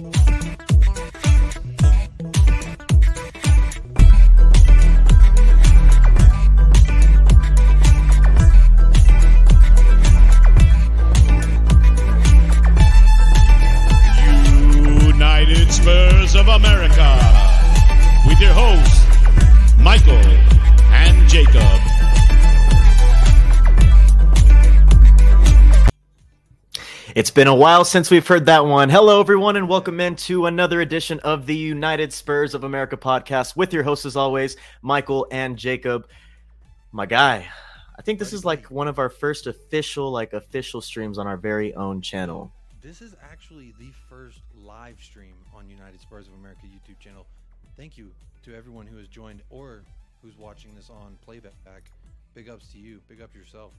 United Spurs of America It's been a while since we've heard that one. Hello, everyone, and welcome into another edition of the United Spurs of America podcast with your hosts, as always, Michael and Jacob. My guy, I think this is like one of our first official, like official streams on our very own channel. This is actually the first live stream on United Spurs of America YouTube channel. Thank you to everyone who has joined or who's watching this on playback. Big ups to you. Big up yourself.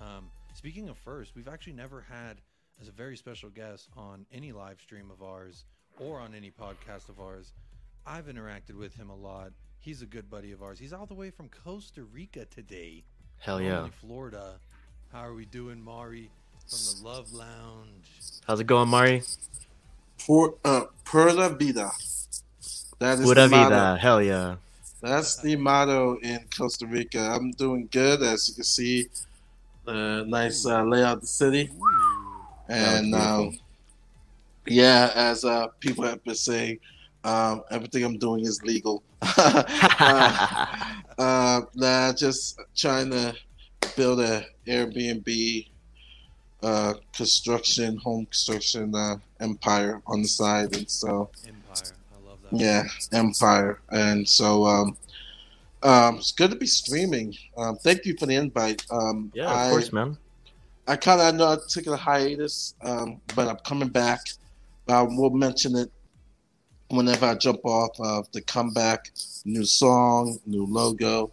Um, speaking of first, we've actually never had as a very special guest on any live stream of ours or on any podcast of ours. I've interacted with him a lot. He's a good buddy of ours. He's all the way from Costa Rica today. Hell yeah. Florida. How are we doing, Mari? From the Love Lounge. How's it going, Mari? Por, uh, Pura vida. That is Pura the motto. Hell yeah. That's the motto in Costa Rica. I'm doing good, as you can see. The nice uh, layout of the city, and um, yeah, as uh, people have been saying, um, everything I'm doing is legal. uh, uh, nah, just trying to build a Airbnb uh, construction, home construction uh, empire on the side, and so Empire. I love that. yeah, empire, and so um, um, it's good to be streaming. Um, thank you for the invite. Um, yeah, of I, course, man. I kind of know I took a hiatus, um, but I'm coming back. I will mention it whenever I jump off of the comeback. New song, new logo,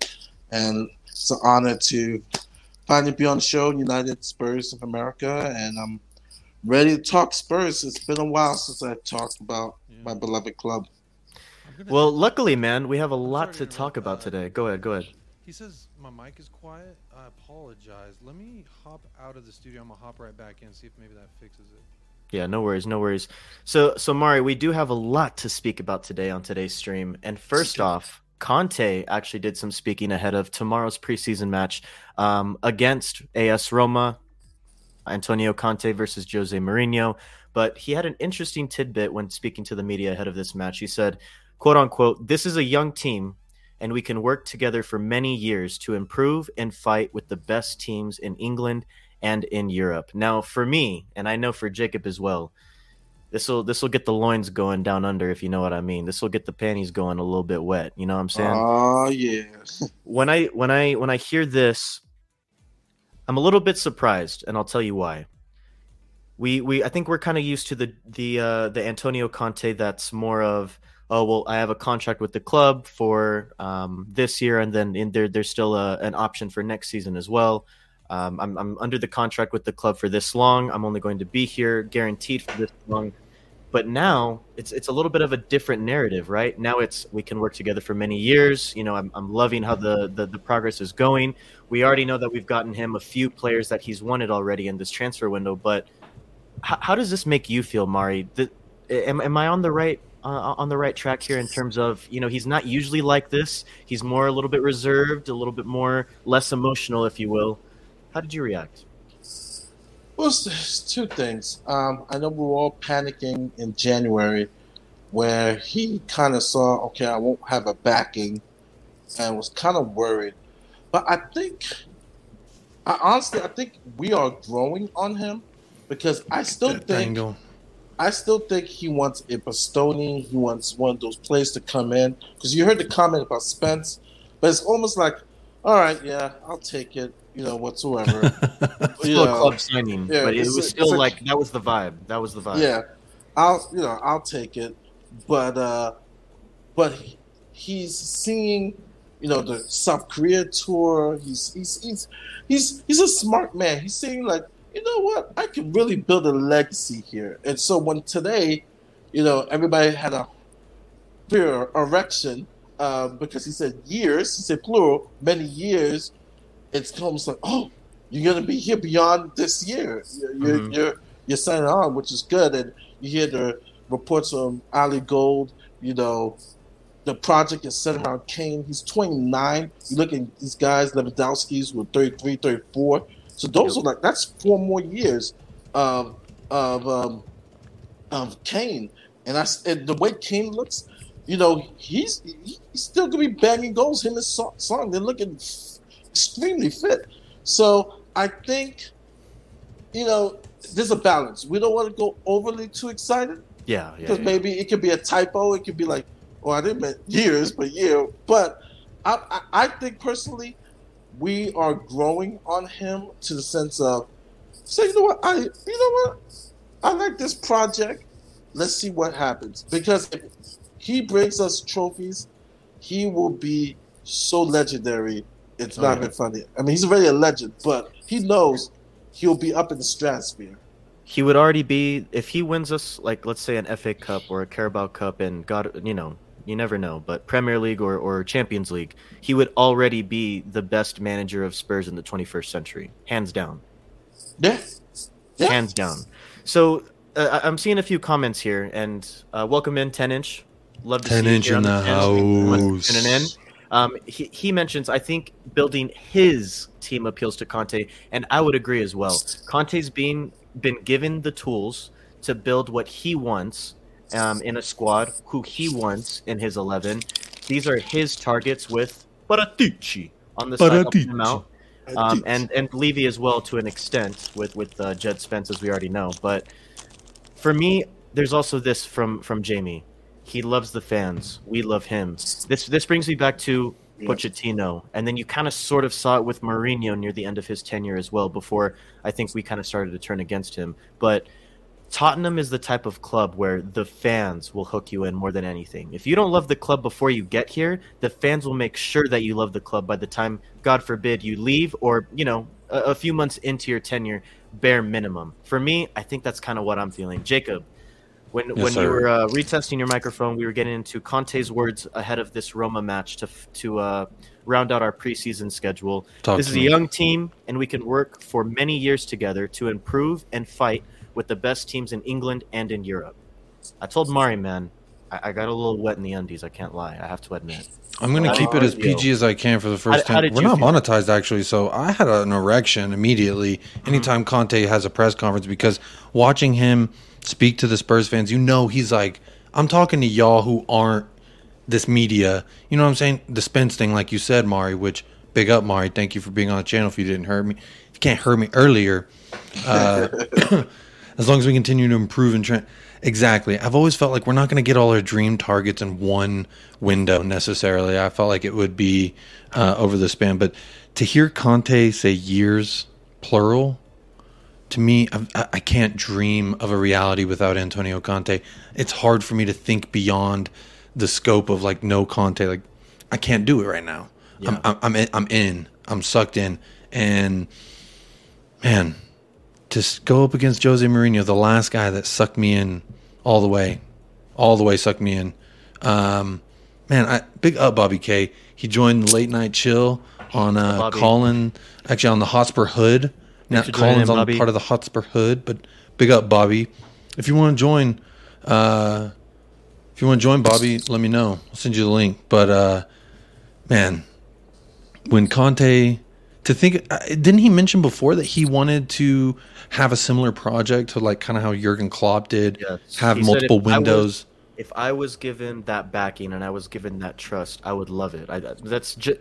and it's an honor to finally be on the show, United Spurs of America, and I'm ready to talk Spurs. It's been a while since I talked about Yeah. my beloved club. Well, luckily, man, we have a lot to to talk about today. Go ahead, go ahead. He says my mic is quiet. I apologize. Let me hop out of the studio. I'm gonna hop right back in see if maybe that fixes it. Yeah, no worries, no worries. So, so Mari, we do have a lot to speak about today on today's stream. And first off, Conte actually did some speaking ahead of tomorrow's preseason match um, against AS Roma, Antonio Conte versus Jose Mourinho. But he had an interesting tidbit when speaking to the media ahead of this match. He said, "quote unquote," this is a young team, and we can work together for many years to improve and fight with the best teams in England and in Europe. Now, for me, and I know for Jacob as well, this will this will get the loins going down under, if you know what I mean. This will get the panties going a little bit wet. You know what I'm saying? Oh yeah. when I when I when I hear this, I'm a little bit surprised, and I'll tell you why. We we I think we're kind of used to the the uh, the Antonio Conte that's more of oh well I have a contract with the club for um, this year and then in there there's still a, an option for next season as well. Um, I'm I'm under the contract with the club for this long. I'm only going to be here guaranteed for this long. But now it's it's a little bit of a different narrative, right? Now it's we can work together for many years. You know, I'm, I'm loving how the, the the progress is going. We already know that we've gotten him a few players that he's wanted already in this transfer window. But how, how does this make you feel, Mari? The, am, am I on the right uh, on the right track here in terms of you know he's not usually like this. He's more a little bit reserved, a little bit more less emotional, if you will. How did you react? Well, it's, it's two things. Um, I know we were all panicking in January, where he kind of saw, okay, I won't have a backing, and was kind of worried. But I think, I honestly, I think we are growing on him because I still think angle. I still think he wants a Bastoni. He wants one of those players to come in because you heard the comment about Spence, but it's almost like, all right, yeah, I'll take it, you know, whatsoever. Still a Yeah. club signing, Yeah, but it was still a- like that was the vibe. That was the vibe. yeah, I'll, you know, I'll take it, but uh, but he- he's seeing, you know, the South Korea tour. He's he's he's he's he's a smart man. He's seeing like, you know what, I can really build a legacy here. And so when today, you know, everybody had a fear erection uh, because he said years, he said plural, many years. It's almost like, oh, you're gonna be here beyond this year. You're you're, Mhm. you're, you're signing on, which is good, and you hear the reports from Ali Gold, you know, the project is centered around Kane. He's 29. You look at these guys, Lewandowski's with 33, 34. So those yep. are like that's four more years of of um, of Kane, and I and the way Kane looks, you know, he's he's still gonna be banging goals. Him and Son, they're looking extremely fit. So I think, you know, there's a balance. We don't want to go overly too excited. Yeah, yeah. Because yeah. maybe it could be a typo. It could be like, well, I didn't mean years, but year. But I, I, I think personally, we are growing on him to the sense of, say, you know what, I, you know what, I like this project. Let's see what happens because if he brings us trophies, he will be so legendary. It's oh, not oh, even funny. I mean, he's already a legend, but he knows he'll be up in the stratosphere. He would already be if he wins us, like let's say an FA Cup or a Carabao Cup, and God, you know, you never know, but Premier League or, or Champions League, he would already be the best manager of Spurs in the 21st century, hands down. Yeah, yeah. hands down. So uh, I'm seeing a few comments here, and uh, welcome in 10 inch. Love to 10 see inch in the, the house. Tuning in. Um, he, he mentions, I think building his team appeals to Conte, and I would agree as well. Conte's been been given the tools to build what he wants um, in a squad, who he wants in his 11. These are his targets with Paratici on the Paratici. side, out. Um, and and Levy as well to an extent with with uh, Jed Spence as we already know. But for me, there's also this from from Jamie. He loves the fans. We love him. This this brings me back to Pochettino, and then you kind of sort of saw it with Mourinho near the end of his tenure as well. Before I think we kind of started to turn against him, but Tottenham is the type of club where the fans will hook you in more than anything. If you don't love the club before you get here, the fans will make sure that you love the club by the time, God forbid, you leave or, you know, a, a few months into your tenure, bare minimum. For me, I think that's kind of what I'm feeling. Jacob, when yes, when sir. you were uh, retesting your microphone, we were getting into Conte's words ahead of this Roma match to to uh, round out our preseason schedule. Talk this is me. a young team, and we can work for many years together to improve and fight with the best teams in England and in Europe. I told Mari, man, I, I got a little wet in the undies. I can't lie. I have to admit. I'm going to keep it as PG as I can for the first how, 10. How We're not monetized, actually, so I had an erection immediately anytime mm-hmm. Conte has a press conference because watching him speak to the Spurs fans, you know he's like, I'm talking to y'all who aren't this media. You know what I'm saying? The Spence thing, like you said, Mari, which big up, Mari. Thank you for being on the channel if you didn't hear me. If you can't hear me earlier. Uh, as long as we continue to improve and trend. Exactly. I've always felt like we're not going to get all our dream targets in one window necessarily. I felt like it would be uh, over the span. But to hear Conte say years, plural, to me, I, I can't dream of a reality without Antonio Conte. It's hard for me to think beyond the scope of like no Conte. Like I can't do it right now. Yeah. I'm, I'm, I'm in, I'm in. I'm sucked in. And man, to go up against Jose Mourinho, the last guy that sucked me in all the way, all the way sucked me in. Um, man, I, big up Bobby K. He joined late night chill on uh, Colin, actually on the Hotspur Hood. Now Colin's on part of the Hotspur Hood, but big up Bobby. If you want to join, uh, if you want to join Bobby, let me know. I'll send you the link. But uh, man, when Conte to think uh, didn't he mention before that he wanted to have a similar project to like kind of how Jurgen Klopp did yes. have he multiple if windows I was, if I was given that backing and I was given that trust I would love it. I, that's just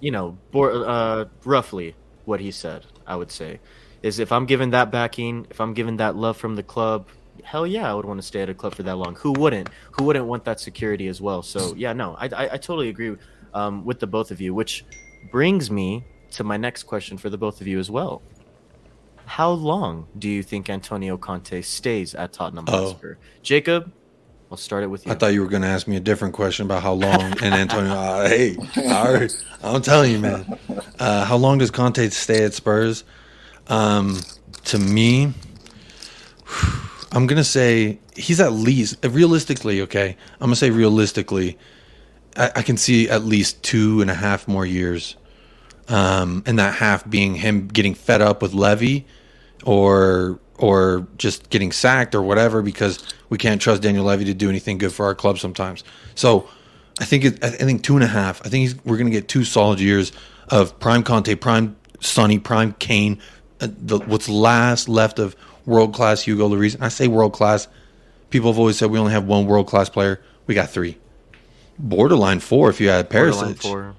you know uh, roughly what he said I would say is if I'm given that backing if I'm given that love from the club hell yeah I would want to stay at a club for that long. Who wouldn't? Who wouldn't want that security as well? So yeah no I, I, I totally agree um, with the both of you which brings me to my next question for the both of you as well. How long do you think Antonio Conte stays at Tottenham oh. Hotspur? Jacob, I'll start it with you. I thought you were going to ask me a different question about how long. and Antonio, uh, hey, I am telling you, man. Uh, how long does Conte stay at Spurs? Um, to me, I'm going to say he's at least, realistically, okay? I'm going to say realistically, I, I can see at least two and a half more years um, and that half being him getting fed up with Levy or or just getting sacked or whatever because we can't trust Daniel Levy to do anything good for our club sometimes. So I think it, I think two and a half. I think we're going to get two solid years of prime Conte, prime Sonny, prime Kane. Uh, the, what's last left of world class Hugo Lloris? I say world class. People have always said we only have one world class player. We got three. Borderline four if you had Perisic. Four.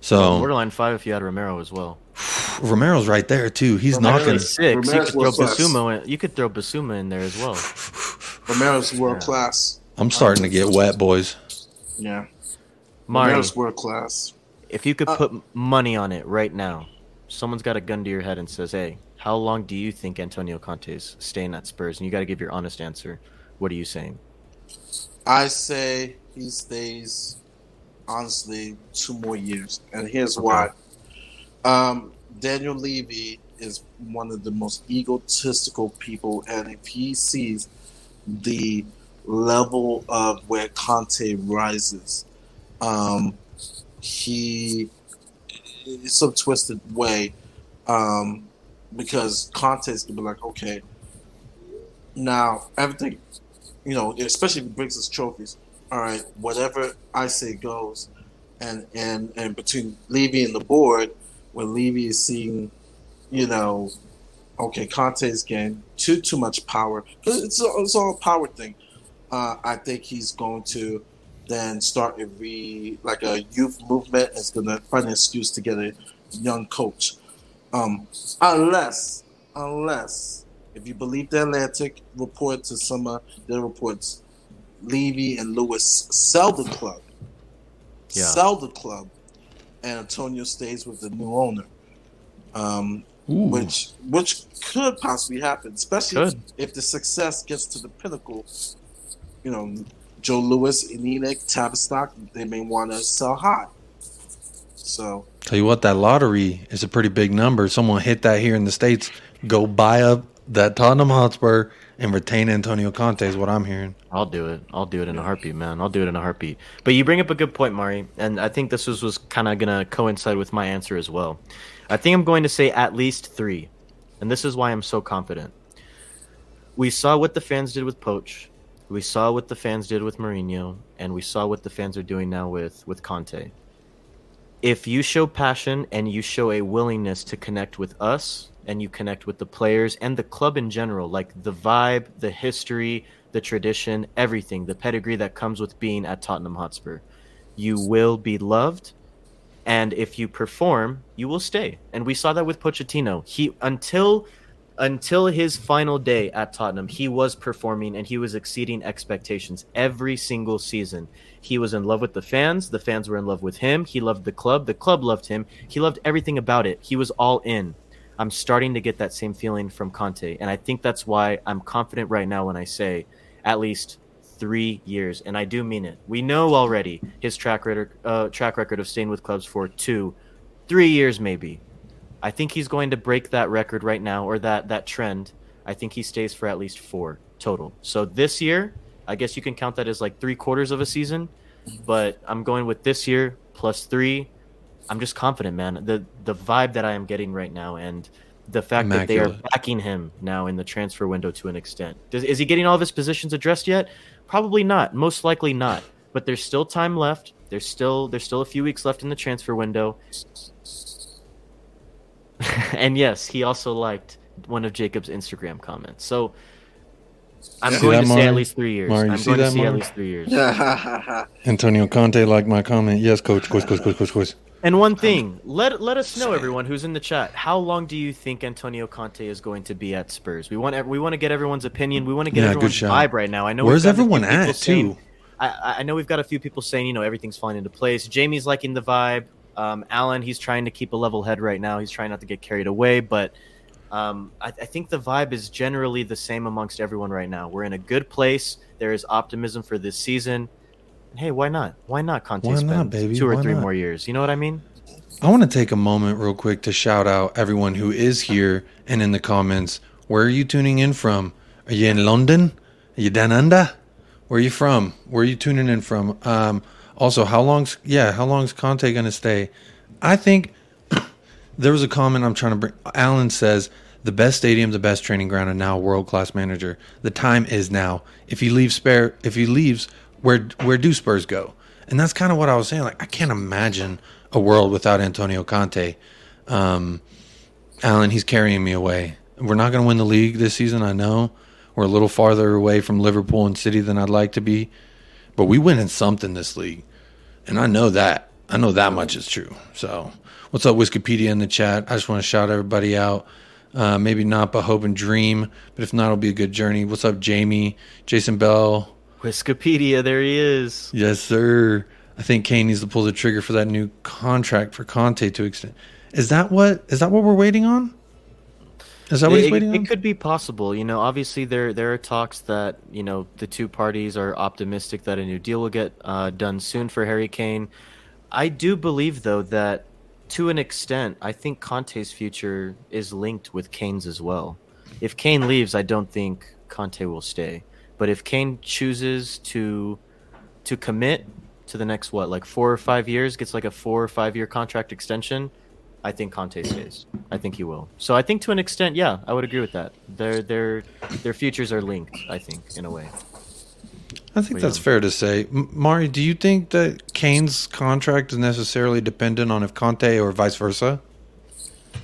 So borderline five if you had Romero as well. Romero's right there too. He's Romero's knocking six. you could throw Bissouma. In, you could throw Bissouma in there as well. Romero's world yeah. class. I'm starting to get wet, boys. Yeah, Mari, Romero's world class. If you could uh, put money on it right now, someone's got a gun to your head and says, "Hey, how long do you think Antonio Conte's staying at Spurs?" And you got to give your honest answer. What are you saying? I say he stays honestly two more years, and here's okay. why. Um, Daniel Levy is one of the most egotistical people, and if he sees the level of where Conte rises, um, he it's some twisted way um, because Conte's gonna be like, okay, now everything, you know, especially if he brings us trophies. All right, whatever I say goes, and and and between Levy and the board, when Levy is seeing, you know, okay, Conte's getting too too much power. It's it's all a power thing. Uh, I think he's going to then start a re like a youth movement. Is going to find an excuse to get a young coach, um, unless unless if you believe the Athletic report to some of their reports, Levy and Lewis sell the club, yeah. sell the club and Antonio stays with the new owner, um, which which could possibly happen, especially if, if, the success gets to the pinnacle. You know, Joe Lewis, ENIC, Tavistock, they may want to sell high. So tell you what, that lottery is a pretty big number. Someone hit that here in the states. Go buy up that Tottenham Hotspur and retain Antonio Conte is what I'm hearing. I'll do it. I'll do it in a heartbeat, man. I'll do it in a heartbeat. But you bring up a good point, Mari, and I think this was, was kind of going to coincide with my answer as well. I think I'm going to say at least three, and this is why I'm so confident. We saw what the fans did with Poch. We saw what the fans did with Mourinho, and we saw what the fans are doing now with with Conte. If you show passion and you show a willingness to connect with us and you connect with the players and the club in general, like the vibe, the history, the tradition, everything, the pedigree that comes with being at Tottenham Hotspur. You will be loved, and if you perform, you will stay. And we saw that with Pochettino. He until until his final day at Tottenham, he was performing and he was exceeding expectations every single season. He was in love with the fans. The fans were in love with him. He loved the club. The club loved him. He loved everything about it. He was all in. I'm starting to get that same feeling from Conte, and I think that's why I'm confident right now when I say at least three years, and I do mean it. We know already his track record, uh, track record of staying with clubs for two, three years maybe. I think he's going to break that record right now, or that that trend. I think he stays for at least four total. So this year, I guess you can count that as like three quarters of a season, but I'm going with this year plus three I'm just confident, man. The the vibe that I am getting right now, and the fact Immaculate. that they are backing him now in the transfer window to an extent. Does, is he getting all of his positions addressed yet? Probably not. Most likely not. But there's still time left. There's still there's still a few weeks left in the transfer window. and yes, he also liked one of Jacob's Instagram comments. So I'm yeah. going to say at least three years. I'm going to see at least three years. Antonio Conte liked my comment. Yes, coach, coach, coach, coach, coach, coach. And one thing, let let us know, everyone who's in the chat, how long do you think Antonio Conte is going to be at Spurs? We want we want to get everyone's opinion. We want to get yeah, everyone's vibe right now. I know where's everyone at saying, too. I, I know we've got a few people saying you know everything's falling into place. Jamie's liking the vibe. Um, Alan, he's trying to keep a level head right now. He's trying not to get carried away, but um, I, I think the vibe is generally the same amongst everyone right now. We're in a good place. There is optimism for this season hey, why not? Why not Conte why spend not, baby? two or why three not? more years? You know what I mean? I want to take a moment real quick to shout out everyone who is here and in the comments. Where are you tuning in from? Are you in London? Are you down under? Where are you from? Where are you tuning in from? Um, also, how long's yeah, how long's Conte gonna stay? I think there was a comment I'm trying to bring. Alan says the best stadium, the best training ground, and now world class manager. The time is now. If he leaves, spare. If he leaves, where where do Spurs go? And that's kind of what I was saying. Like I can't imagine a world without Antonio Conte. Um, Alan, he's carrying me away. We're not going to win the league this season. I know we're a little farther away from Liverpool and City than I'd like to be, but we win in something this league, and I know that. I know that much is true. So, what's up, Wikipedia in the chat? I just want to shout everybody out. Uh, maybe not, but hope and dream. But if not, it'll be a good journey. What's up, Jamie? Jason Bell. Wikipedia, there he is. Yes, sir. I think Kane needs to pull the trigger for that new contract for Conte to extend. Is that what is that what we're waiting on? Is that what it, he's waiting it, on? It could be possible. You know, obviously there there are talks that you know the two parties are optimistic that a new deal will get uh, done soon for Harry Kane. I do believe though that to an extent, I think Conte's future is linked with Kane's as well. If Kane leaves, I don't think Conte will stay. But if Kane chooses to to commit to the next what, like four or five years, gets like a four or five year contract extension, I think Conte stays. I think he will. So I think to an extent, yeah, I would agree with that. Their their their futures are linked. I think in a way. I think that's fair to say. Mari, do you think that Kane's contract is necessarily dependent on if Conte or vice versa?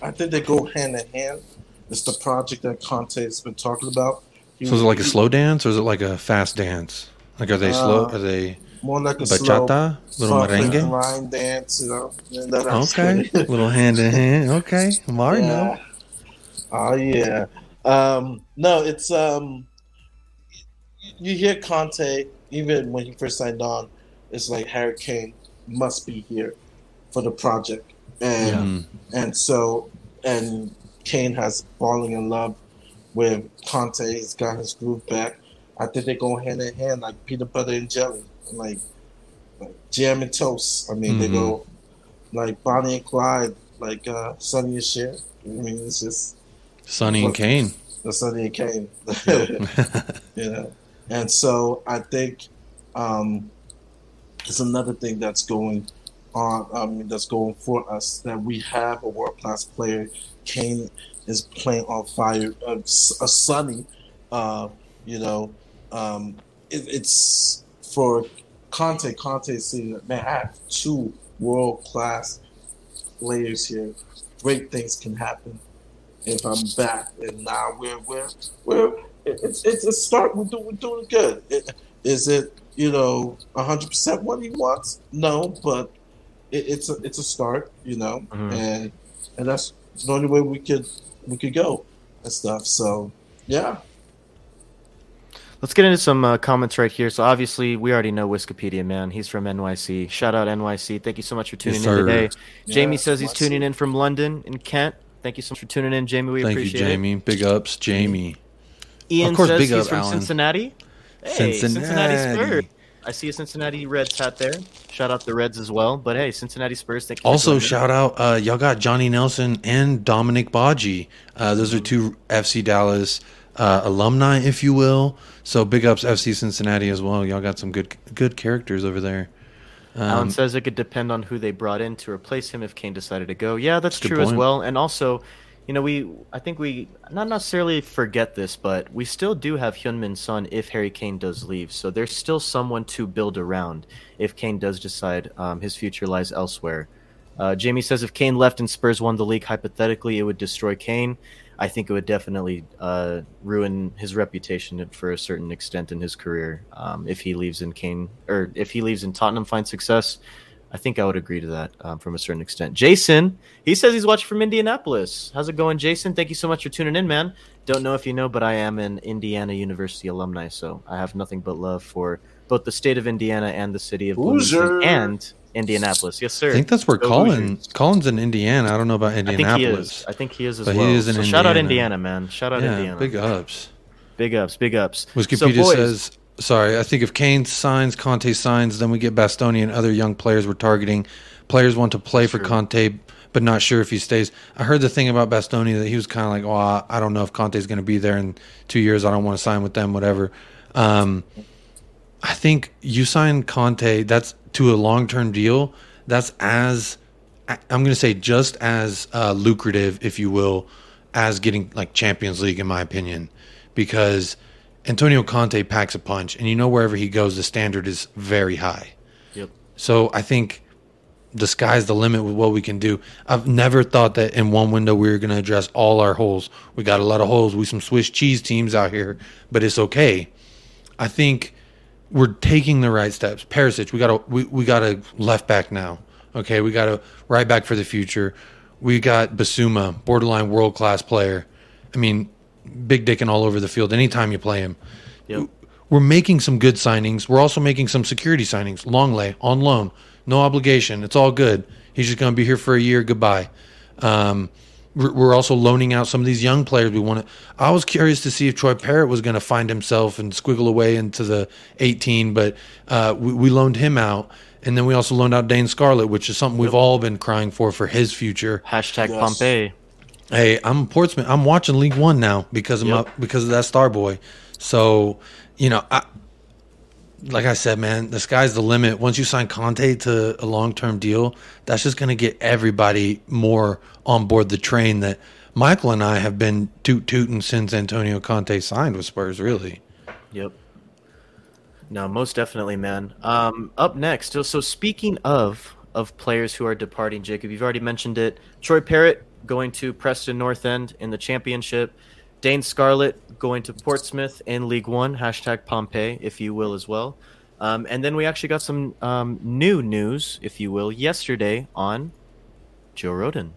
I think they go hand in hand. It's the project that Conte has been talking about. He, so is it like a slow dance or is it like a fast dance? Like are they uh, slow? Are they more like a bachata, slow, little merengue, line dance? You know, okay, little hand in hand. Okay, Mari, yeah. no. Oh yeah. Um, no, it's um you hear Conte even when he first signed on, it's like Harry Kane must be here for the project, and yeah. and so and Kane has fallen in love with Conte. He's got his groove back. I think they go hand in hand like peanut butter and jelly, like, like jam and toast. I mean, mm-hmm. they go mm-hmm. like Bonnie and Clyde, like uh, Sonny and Cher. I mean, it's just Sonny and Kane. The Sonny and Kane. you know. And so I think um, it's another thing that's going on, um, that's going for us that we have a world class player. Kane is playing on fire. A sunny, uh, you know, um, it, it's for Conte. Conte saying that man, I have two world class players here. Great things can happen if I'm back. And now we're we're we're it's it's a start. We're, do, we're doing good. It, is it you know hundred percent what he wants? No, but it, it's a it's a start. You know, mm-hmm. and and that's the only way we could we could go and stuff. So yeah. Let's get into some uh, comments right here. So obviously, we already know Wikipedia, man. He's from NYC. Shout out NYC. Thank you so much for tuning yes, in today. Yeah, Jamie says he's tuning in from London in Kent. Thank you so much for tuning in, Jamie. We Thank appreciate you, Jamie. It. Big ups, Jamie. Ian of course, says big he's up, from Alan. Cincinnati. Hey, Cincinnati. Cincinnati Spurs. I see a Cincinnati Reds hat there. Shout out the Reds as well. But hey, Cincinnati Spurs. Thank you. Also, shout out uh, y'all got Johnny Nelson and Dominique Badji. Uh, those are two FC Dallas uh, alumni, if you will. So big ups FC Cincinnati as well. Y'all got some good good characters over there. Um, Alan says it could depend on who they brought in to replace him if Kane decided to go. Yeah, that's true point. as well. And also, you know, we I think we not necessarily forget this, but we still do have Heung-min Son if Harry Kane does leave. So there's still someone to build around if Kane does decide um, his future lies elsewhere. Uh, Jamie says if Kane left and Spurs won the league, hypothetically, it would destroy Kane. I think it would definitely uh, ruin his reputation for a certain extent in his career um, if he leaves in Kane or if he leaves in Tottenham finds success. I think I would agree to that um, from a certain extent. Jason, he says he's watching from Indianapolis. How's it going, Jason? Thank you so much for tuning in, man. Don't know if you know, but I am an Indiana University alumni, so I have nothing but love for both the state of Indiana and the city of Bloomington and Indianapolis. Yes, sir. I think that's where Go Colin Colin's in Indiana. I don't know about Indianapolis. I think he is. I think he is as but well. He is in so Indiana. Shout out Indiana, man. Shout out yeah, Indiana. Big ups. Big ups. Big ups. Wikipedia so, says sorry, I think if Kane signs, Conte signs, then we get Bastoni and other young players we're targeting. Players want to play for Conte, but not sure if he stays. I heard the thing about Bastoni that he was kind of like, "Oh, I don't know if Conte's going to be there in two years. I don't want to sign with them, whatever." Um, I think you sign Conte. That's to a long term deal. That's as I'm going to say just as uh, lucrative, if you will, as getting like Champions League, in my opinion, because Antonio Conte packs a punch, and you know wherever he goes, the standard is very high. Yep. So I think the sky's the limit with what we can do. I've never thought that in one window we were going to address all our holes. We got a lot of holes. We some Swiss cheese teams out here, but it's okay. I think we're taking the right steps. Perisic, we got a we, we got a left back now. Okay, we got a right back for the future. We got Bissouma, borderline world class player. I mean, big dick and all over the field anytime you play him. Yep. We're making some good signings. We're also making some security signings. Lenglet on loan, no obligation. It's all good. He's just going to be here for a year. Goodbye. Um, we're also loaning out some of these young players we want to. I was curious to see if Troy Parrott was going to find himself and squiggle away into the 18, but uh, we, we, loaned him out. And then we also loaned out Dane Scarlett, which is something we've all been crying for for his future. Hashtag yes. Pompey. Hey, I'm Portsmouth. I'm watching League One now because of yep. my, because of that star boy. So, you know, I, like I said, man, the sky's the limit. Once you sign Conte to a long term deal, that's just going to get everybody more on board the train that Michael and I have been toot tooting since Antonio Conte signed with Spurs. Really. Yep. No, most definitely, man. Um, up next, so, so speaking of of players who are departing, Jacob, you've already mentioned it. Troy Parrott going to Preston North End in the championship. Dane Scarlett going to Portsmouth in League One. Hashtag Pompey, if you will, as well. Um, and then we actually got some um, new news, if you will, yesterday on Joe Rodon.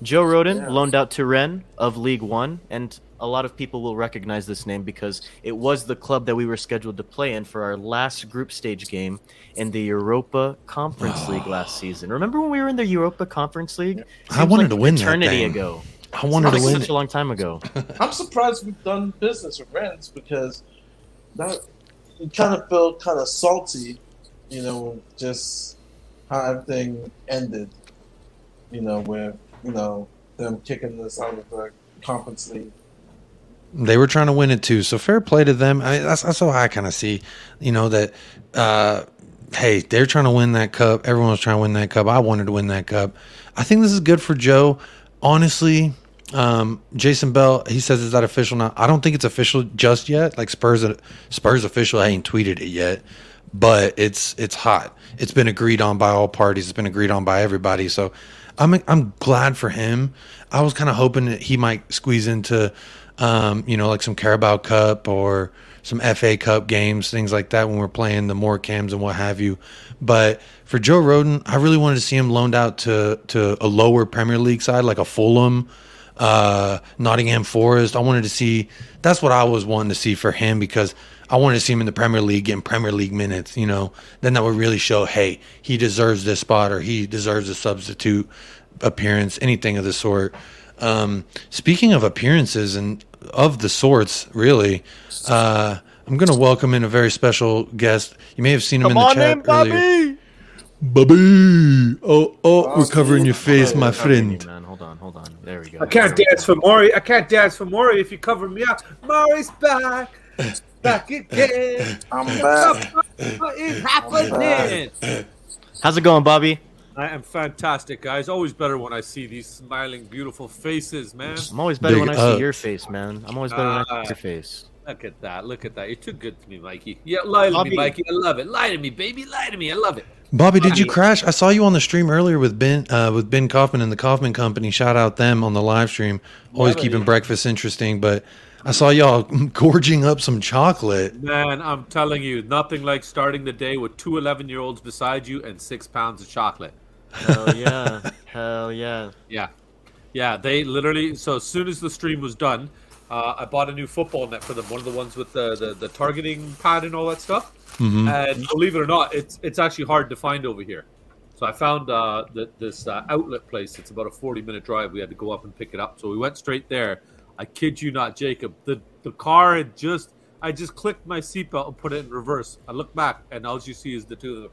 Joe Rodon yeah. loaned out to Rennes of League One, and a lot of people will recognize this name because it was the club that we were scheduled to play in for our last group stage game in the Europa Conference League last season. Remember when we were in the Europa Conference League? I wanted like to win eternity ago. I wanted to win such a long time ago. I'm surprised we've done business with Rennes because that you kind of felt kind of salty, you know, just how everything ended. You know, with you know them kicking us out of the conference league. They were trying to win it too, so fair play to them. I that's, that's how I kind of see, you know, that uh, hey, they're trying to win that cup. Everyone was trying to win that cup. I wanted to win that cup. I think this is good for Joe. Honestly, um, Jason Bell, he says, is that official now? I don't think it's official just yet. Like Spurs, Spurs official, I ain't tweeted it yet, but it's it's hot. It's been agreed on by all parties. It's been agreed on by everybody. So I'm I'm glad for him. I was kind of hoping that he might squeeze into, um, you know, like some Carabao Cup or some FA Cup games, things like that when we're playing the more cams and what have you. But for Joe Rodon, I really wanted to see him loaned out to to a lower Premier League side like a Fulham, uh, Nottingham Forest. I wanted to see that's what I was wanting to see for him because I wanted to see him in the Premier League getting Premier League minutes. You know, then that would really show, hey, he deserves this spot or he deserves a substitute appearance, anything of the sort. Um, speaking of appearances and of the sorts, really, uh, I'm going to welcome in a very special guest. You may have seen him Come in the chat earlier. Bobby. Oh, oh, we're covering your face, my friend. Hold on, hold on. There we go. I can't dance for Maury. I can't dance for Maury if you cover me up. Maury's back. Back again. I'm back. What is happening? How's it going, Bobby? I am fantastic, guys. Always better when I see these smiling, beautiful faces, man. I'm always better Big when I see your face, man. I'm always better uh, when I see your face. Look at that. Look at that. You're too good to me, Mikey. Yeah, lie to Bobby. me, Mikey. I love it. Lie to me, baby. Lie to me. I love it. Bobby, did you crash? I saw you on the stream earlier with Ben uh, with Ben Kaufman and the Kaufman Company. Shout out them on the live stream. Always yeah, keeping yeah. breakfast interesting. But I saw y'all gorging up some chocolate. Man, I'm telling you, nothing like starting the day with two 11 year olds beside you and six pounds of chocolate. Hell yeah. Hell yeah. Yeah. Yeah. They literally, so as soon as the stream was done, uh, I bought a new football net for them, one of the ones with the, the, the targeting pad and all that stuff. Mm-hmm. And believe it or not, it's it's actually hard to find over here. So I found uh, the, this uh, outlet place. It's about a 40 minute drive. We had to go up and pick it up. So we went straight there. I kid you not, Jacob. The the car had just I just clicked my seatbelt and put it in reverse. I look back and all you see is the two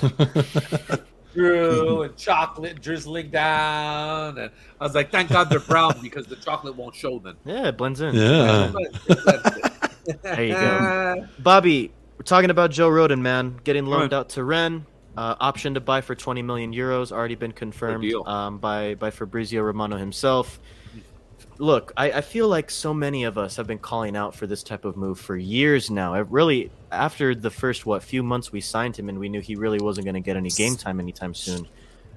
of them. Drew and chocolate drizzling down. And I was like, thank God they're brown because the chocolate won't show then. Yeah, it blends in. Yeah. there you go. Bobby, we're talking about Joe Rodon, man. Getting loaned out to Rennes. Uh, option to buy for 20 million euros already been confirmed um, by by Fabrizio Romano himself. Look, I, I, feel like so many of us have been calling out for this type of move for years now. It really, after the first what few months we signed him, and we knew he really wasn't going to get any game time anytime soon.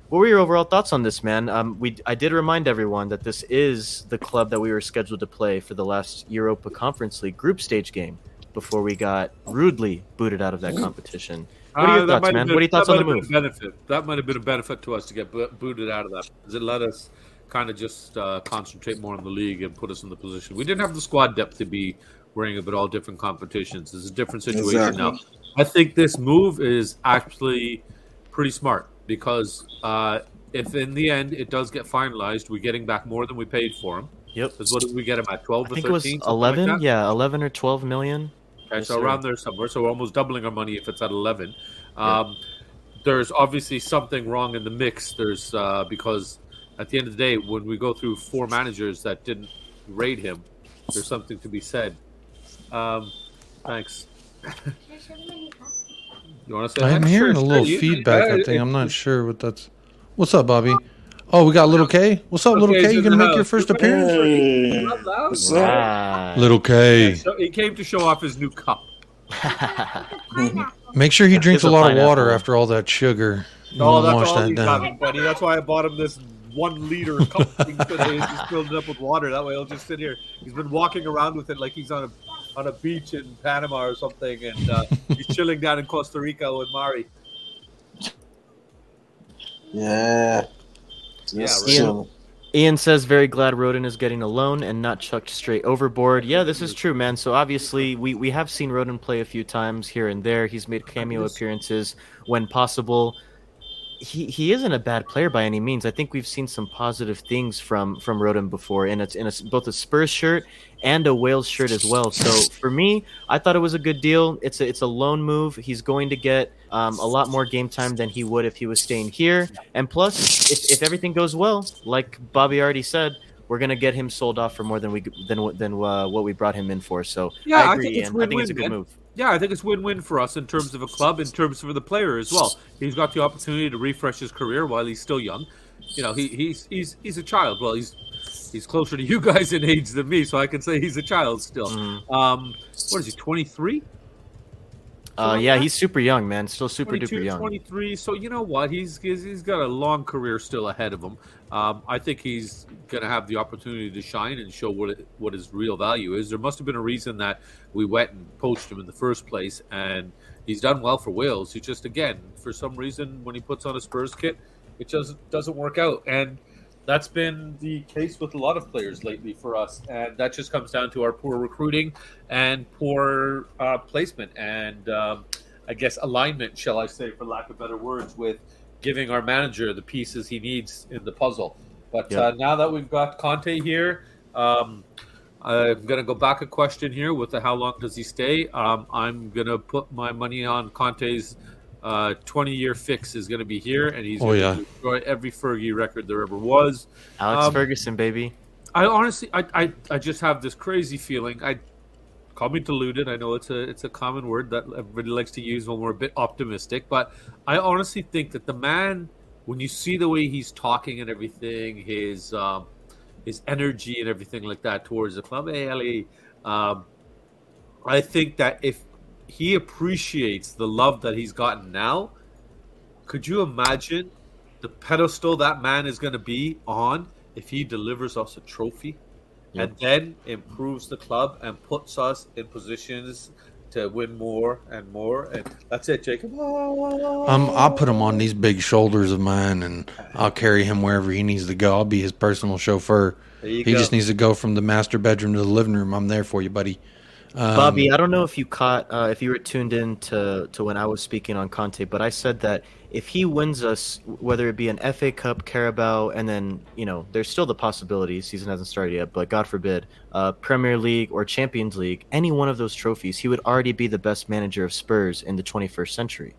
What were your overall thoughts on this, man? Um, we I did remind everyone that this is the club that we were scheduled to play for the last Europa Conference League group stage game before we got rudely booted out of that competition. What are your uh, thoughts, man? Been, what are your thoughts on the move? Benefit. That might have been a benefit to us to get booted out of that because it let us kind of just uh, concentrate more on the league and put us in the position. We didn't have the squad depth to be worrying about all different competitions. It's a different situation exactly. now. I think this move is actually pretty smart because uh, if in the end it does get finalized, we're getting back more than we paid for him. Yep. Because what did we get him at? Twelve I think 13, it was eleven. Like yeah, eleven or twelve million. Okay, so around there somewhere. So we're almost doubling our money if it's at eleven. Um, There's obviously something wrong in the mix. There's uh, because at the end of the day, when we go through four managers that didn't raid him, there's something to be said. Um, thanks. you want to say? I'm hearing sure, a little feedback. I think I'm not sure what that's. What's up, Bobby? Oh, we got little K. What's up, little K? You gonna make your first appearance? Hey. What's up? Little K. So he came to show off his new cup. Make sure he drinks a lot of water after all that sugar. No, that's all that he's down. having, buddy. That's why I bought him this one liter cup thing today and just filled it up with water. That way he'll just sit here. He's been walking around with it like he's on a on a beach in Panama or something, and uh, he's chilling down in Costa Rica with Mari. Yeah. Yeah, Ian, Ian says very glad Rodon is getting a loan and not chucked straight overboard. Yeah, this is true, man. So obviously we, we have seen Rodon play a few times here and there. He's made cameo appearances when possible he he isn't a bad player by any means. I think we've seen some positive things from from Rodon before, and it's in a, both a Spurs shirt and a Wales shirt as well. So for me, I thought it was a good deal. It's a it's a loan move. He's going to get um, a lot more game time than he would if he was staying here. And plus, if, if everything goes well, like Bobby already said, we're gonna get him sold off for more than we than than uh, what we brought him in for. So yeah, I agree, I think, it's, I think it's a good move. Yeah, I think it's win-win for us in terms of a club, in terms for the player as well. He's got the opportunity to refresh his career while he's still young. You know, he, he's he's he's a child. Well, he's he's closer to you guys in age than me, so I can say he's a child still. Mm. Um, what is he? Twenty three. Uh, yeah, he's super young, man. Still super duper young. 23. So you know what? He's, he's he's got a long career still ahead of him. Um, I think he's going to have the opportunity to shine and show what it, what his real value is. There must have been a reason that we went and poached him in the first place, and he's done well for Wales. He just again, for some reason, when he puts on a Spurs kit, it just doesn't work out, and that's been the case with a lot of players lately for us, and that just comes down to our poor recruiting and poor uh, placement and um, I guess alignment, shall I say, for lack of better words, with giving our manager the pieces he needs in the puzzle. But uh, now that we've got Conte here, um, I'm going to go back a question here with the how long does he stay? Um, I'm going to put my money on Conte's uh, 20 year fix is going to be here, and he's oh, going yeah. to destroy every Fergie record there ever was. Alex um, Ferguson, baby. I honestly, I, I, I just have this crazy feeling. I call me deluded. I know it's a it's a common word that everybody likes to use when we're a bit optimistic, but I honestly think that the man, when you see the way he's talking and everything, his um, his energy and everything like that towards the club, hey, Ali, um, I think that if he appreciates the love that he's gotten now. Could you imagine the pedestal that man is going to be on if he delivers us a trophy yep. and then improves the club and puts us in positions to win more and more. And that's it, Jacob. Um, I'll put him on these big shoulders of mine, and I'll carry him wherever he needs to go. I'll be his personal chauffeur. He go. just needs to go from the master bedroom to the living room. I'm there for you, buddy. Um, Bobby, I don't know if you caught, uh, if you were tuned in to, to when I was speaking on Conte, but I said that if he wins us, whether it be an FA Cup, Carabao, and then, you know, there's still the possibility, season hasn't started yet, but God forbid, uh, Premier League or Champions League, any one of those trophies, he would already be the best manager of Spurs in the 21st century.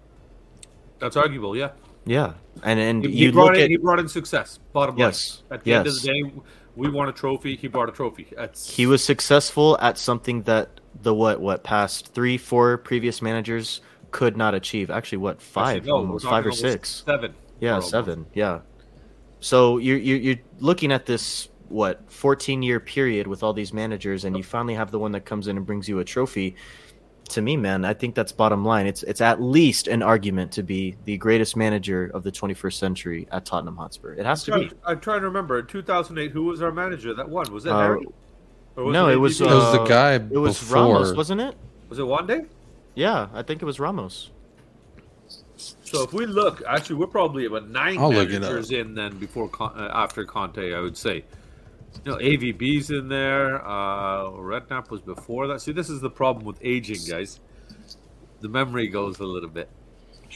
That's arguable, yeah. Yeah. And, and he, he brought, in, at, he brought in success, bottom yes, line. At the yes. end of the day, we won a trophy, he brought a trophy. That's... He was successful at something that the what what past three four previous managers could not achieve. Actually, what five Actually, no, almost five or six seven. Yeah, seven. Yeah. So you're, you're you're looking at this what 14 year period with all these managers, and you finally have the one that comes in and brings you a trophy. To me, man, I think that's bottom line. It's it's at least an argument to be the greatest manager of the 21st century at Tottenham Hotspur. It has I'm to be. I'm trying to remember. In 2008, who was our manager that won? Was it uh, Harry? Was no, it, it was. Uh, it was the guy. It was before. Ramos, wasn't it? Was it Juande? Yeah, I think it was Ramos. So if we look, actually, we're probably about 9 I'll managers in then before uh, after Conte, I would say. You know, AVB's in there. Uh, Redknapp was before that. See, this is the problem with aging, guys. The memory goes a little bit.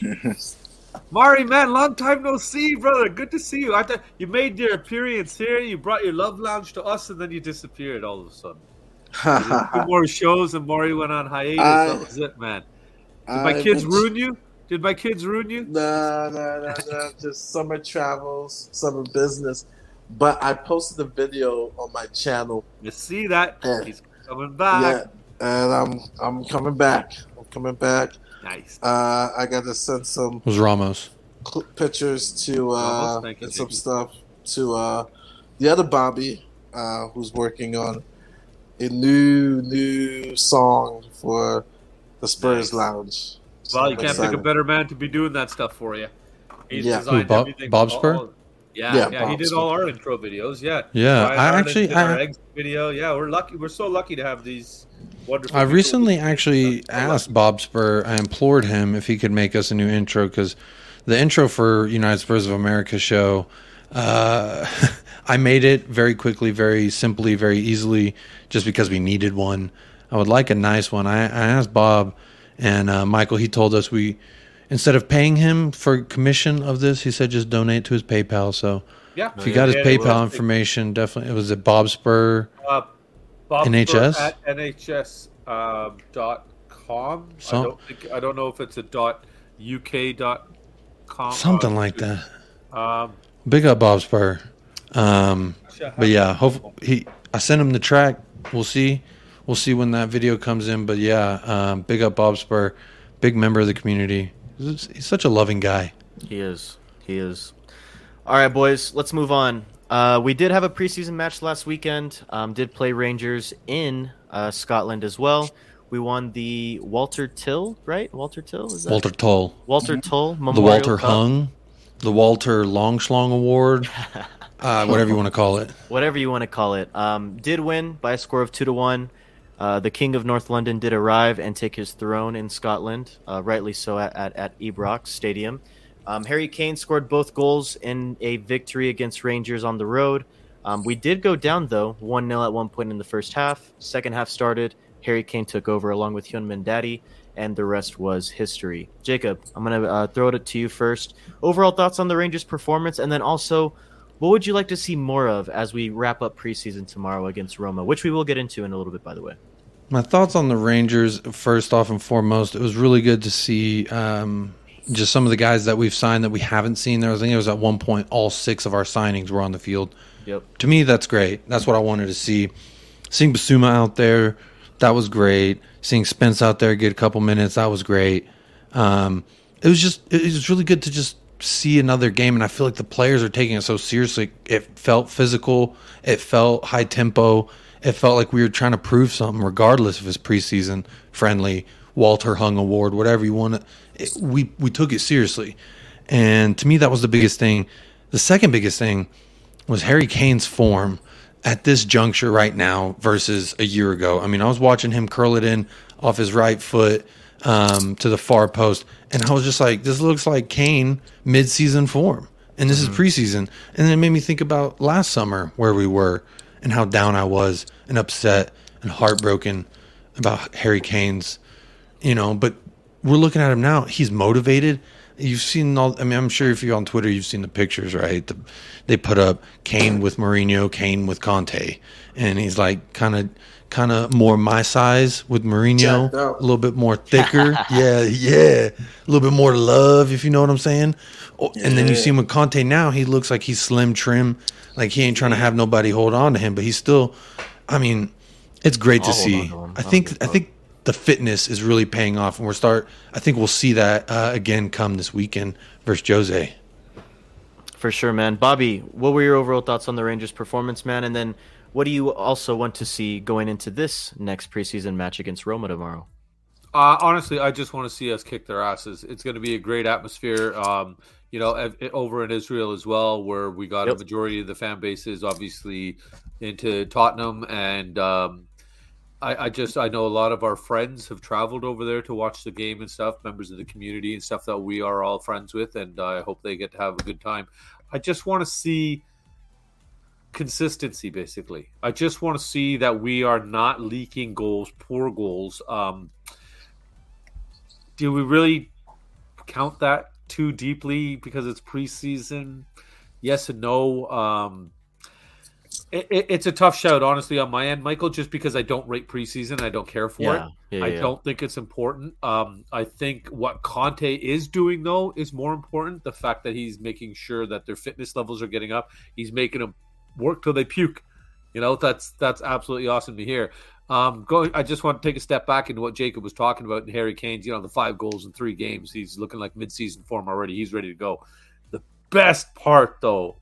Mari, man, long time no see, brother. Good to see you. I thought you made your appearance here. You brought your love lounge to us, and then you disappeared all of a sudden. Two more shows, and Mari went on hiatus. I, that was it, man. Did my kids ruin you? Did my kids ruin you? No, no, no, no. Just summer travels, summer business. But I posted a video on my channel. You see that? And, He's coming back. Yeah, and I'm I'm coming back. I'm coming back. Nice. Uh, I got to send some. Was Ramos? Pictures to uh, Ramos, and some stuff to uh, the other Bobby, uh, who's working on a new new song for the Spurs nice. Lounge. Well, you can't pick a better man to be doing that stuff for you. He's yeah. Who, Bob, Bob Spur? All, yeah, yeah, yeah he did all our intro videos. Yeah, yeah. I actually, I, eggs video. Yeah, we're lucky. We're so lucky to have these wonderful. I recently actually asked Bob Spur. I implored him if he could make us a new intro because the intro for United Spurs of America show. Uh, I made it very quickly, very simply, very easily, just because we needed one. I would like a nice one. I, I asked Bob and uh, Michael, he told us we instead of paying him for commission of this, he said just donate to his PayPal. So yeah, if you got his PayPal information, definitely it was at Bob Spur. Uh, Bob NHS Spur at NHS um, dot com. So, I don't think I don't know if it's a dot UK dot com. Something like that. Um, Big up Bob Spur. Um, but yeah, hope he. I sent him the track. We'll see we'll see when that video comes in. But yeah, um, big up Bob Spur, big member of the community. He's, he's, such a loving guy. He is. He is. All right, boys, let's move on. Uh, we did have a preseason match last weekend. Um, did play Rangers in uh, Scotland as well. We won the Walter Till, right? Walter Till is that Walter Tull. Walter Tull Memorial the Walter Cup. Hung, the Walter Longschlong Award. uh, whatever you want to call it. Whatever you want to call it. Um, did win by a score of two to one. Uh, the King of North London did arrive and take his throne in Scotland, uh, rightly so at, at, at Ibrox Stadium. Um, Harry Kane scored both goals in a victory against Rangers on the road. Um, we did go down, though, 1 0 at one point in the first half. Second half started. Harry Kane took over along with Hyun Daddy, and the rest was history. Jacob, I'm going to uh, throw it to you first. Overall thoughts on the Rangers' performance, and then also what would you like to see more of as we wrap up preseason tomorrow against Roma, which we will get into in a little bit, by the way? My thoughts on the Rangers, first off and foremost, it was really good to see um, just some of the guys that we've signed that we haven't seen there. I think it was at one point all six of our signings were on the field. Yep. To me, that's great. That's what I wanted to see. Seeing Bissouma out there, that was great. Seeing Spence out there get a couple minutes, that was great. Um, it was just, it was really good to just see another game, and I feel like the players are taking it so seriously. It felt physical. It felt high tempo. It felt like we were trying to prove something, regardless of his preseason friendly Walter Hung Award, whatever you want. It, we we took it seriously, and to me that was the biggest thing. The second biggest thing was Harry Kane's form at this juncture right now versus a year ago. I mean, I was watching him curl it in off his right foot um, to the far post, and I was just like, this looks like Kane mid-season form, and this mm-hmm. is preseason. And then it made me think about last summer where we were and how down I was and upset and heartbroken about Harry Kane's, you know. But we're looking at him now; he's motivated. You've seen all. I mean, I'm sure if you're on Twitter, you've seen the pictures, right? The, they put up Kane with Mourinho, Kane with Conte, and he's like kind of kind of more my size with Mourinho, a little bit more thicker. yeah, yeah, a little bit more love, if you know what I'm saying. Oh, and then you see him with Conte now, he looks like he's slim, trim, like he ain't trying to have nobody hold on to him, but he's still. I mean, it's great to see. To I think I think the fitness is really paying off, and we're start. I think we'll see that uh, again come this weekend versus Jose. For sure, man. Bobby, what were your overall thoughts on the Rangers' performance, man? And then what do you also want to see going into this next preseason match against Roma tomorrow? Uh, honestly, I just want to see us kick their asses. It's going to be a great atmosphere. Um, you know, over in Israel as well, where we got yep. a majority of the fan bases obviously into Tottenham, and um, I, I, just I know a lot of our friends have traveled over there to watch the game and stuff, members of the community and stuff that we are all friends with, and I hope they get to have a good time. I just want to see consistency, basically. I just want to see that we are not leaking goals, poor goals. Um, do we really count that too deeply because it's preseason? Yes and no. Um, it, it, it's a tough shout, honestly, on my end, Michael. Just because I don't rate preseason, I don't care for yeah. it. Yeah, I yeah. don't think it's important. Um, I think what Conte is doing though is more important. The fact that he's making sure that their fitness levels are getting up. He's making them work till they puke. You know, that's that's absolutely awesome to hear. Um, going, I just want to take a step back into what Jacob was talking about in Harry Kane's. You know, the five goals in three games. He's looking like midseason form already. He's ready to go. The best part, though,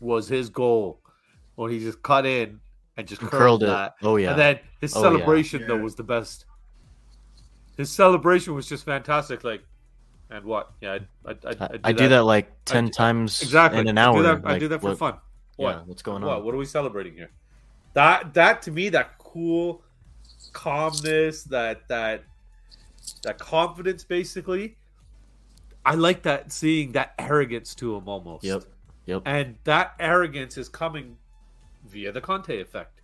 was his goal when he just cut in and just curled, curled that. Oh yeah. And then his oh, celebration yeah. though was the best. His celebration was just fantastic. Like, and what? Yeah, I I, I, I do, I do that. that. like ten times exactly in an hour. I do that, like, I do that for what, fun. What? Yeah, what's going on? What? What are we celebrating here? That that to me that cool calmness, that that that confidence, basically. I like that seeing that arrogance to him almost. Yep. Yep. And that arrogance is coming via the Conte effect.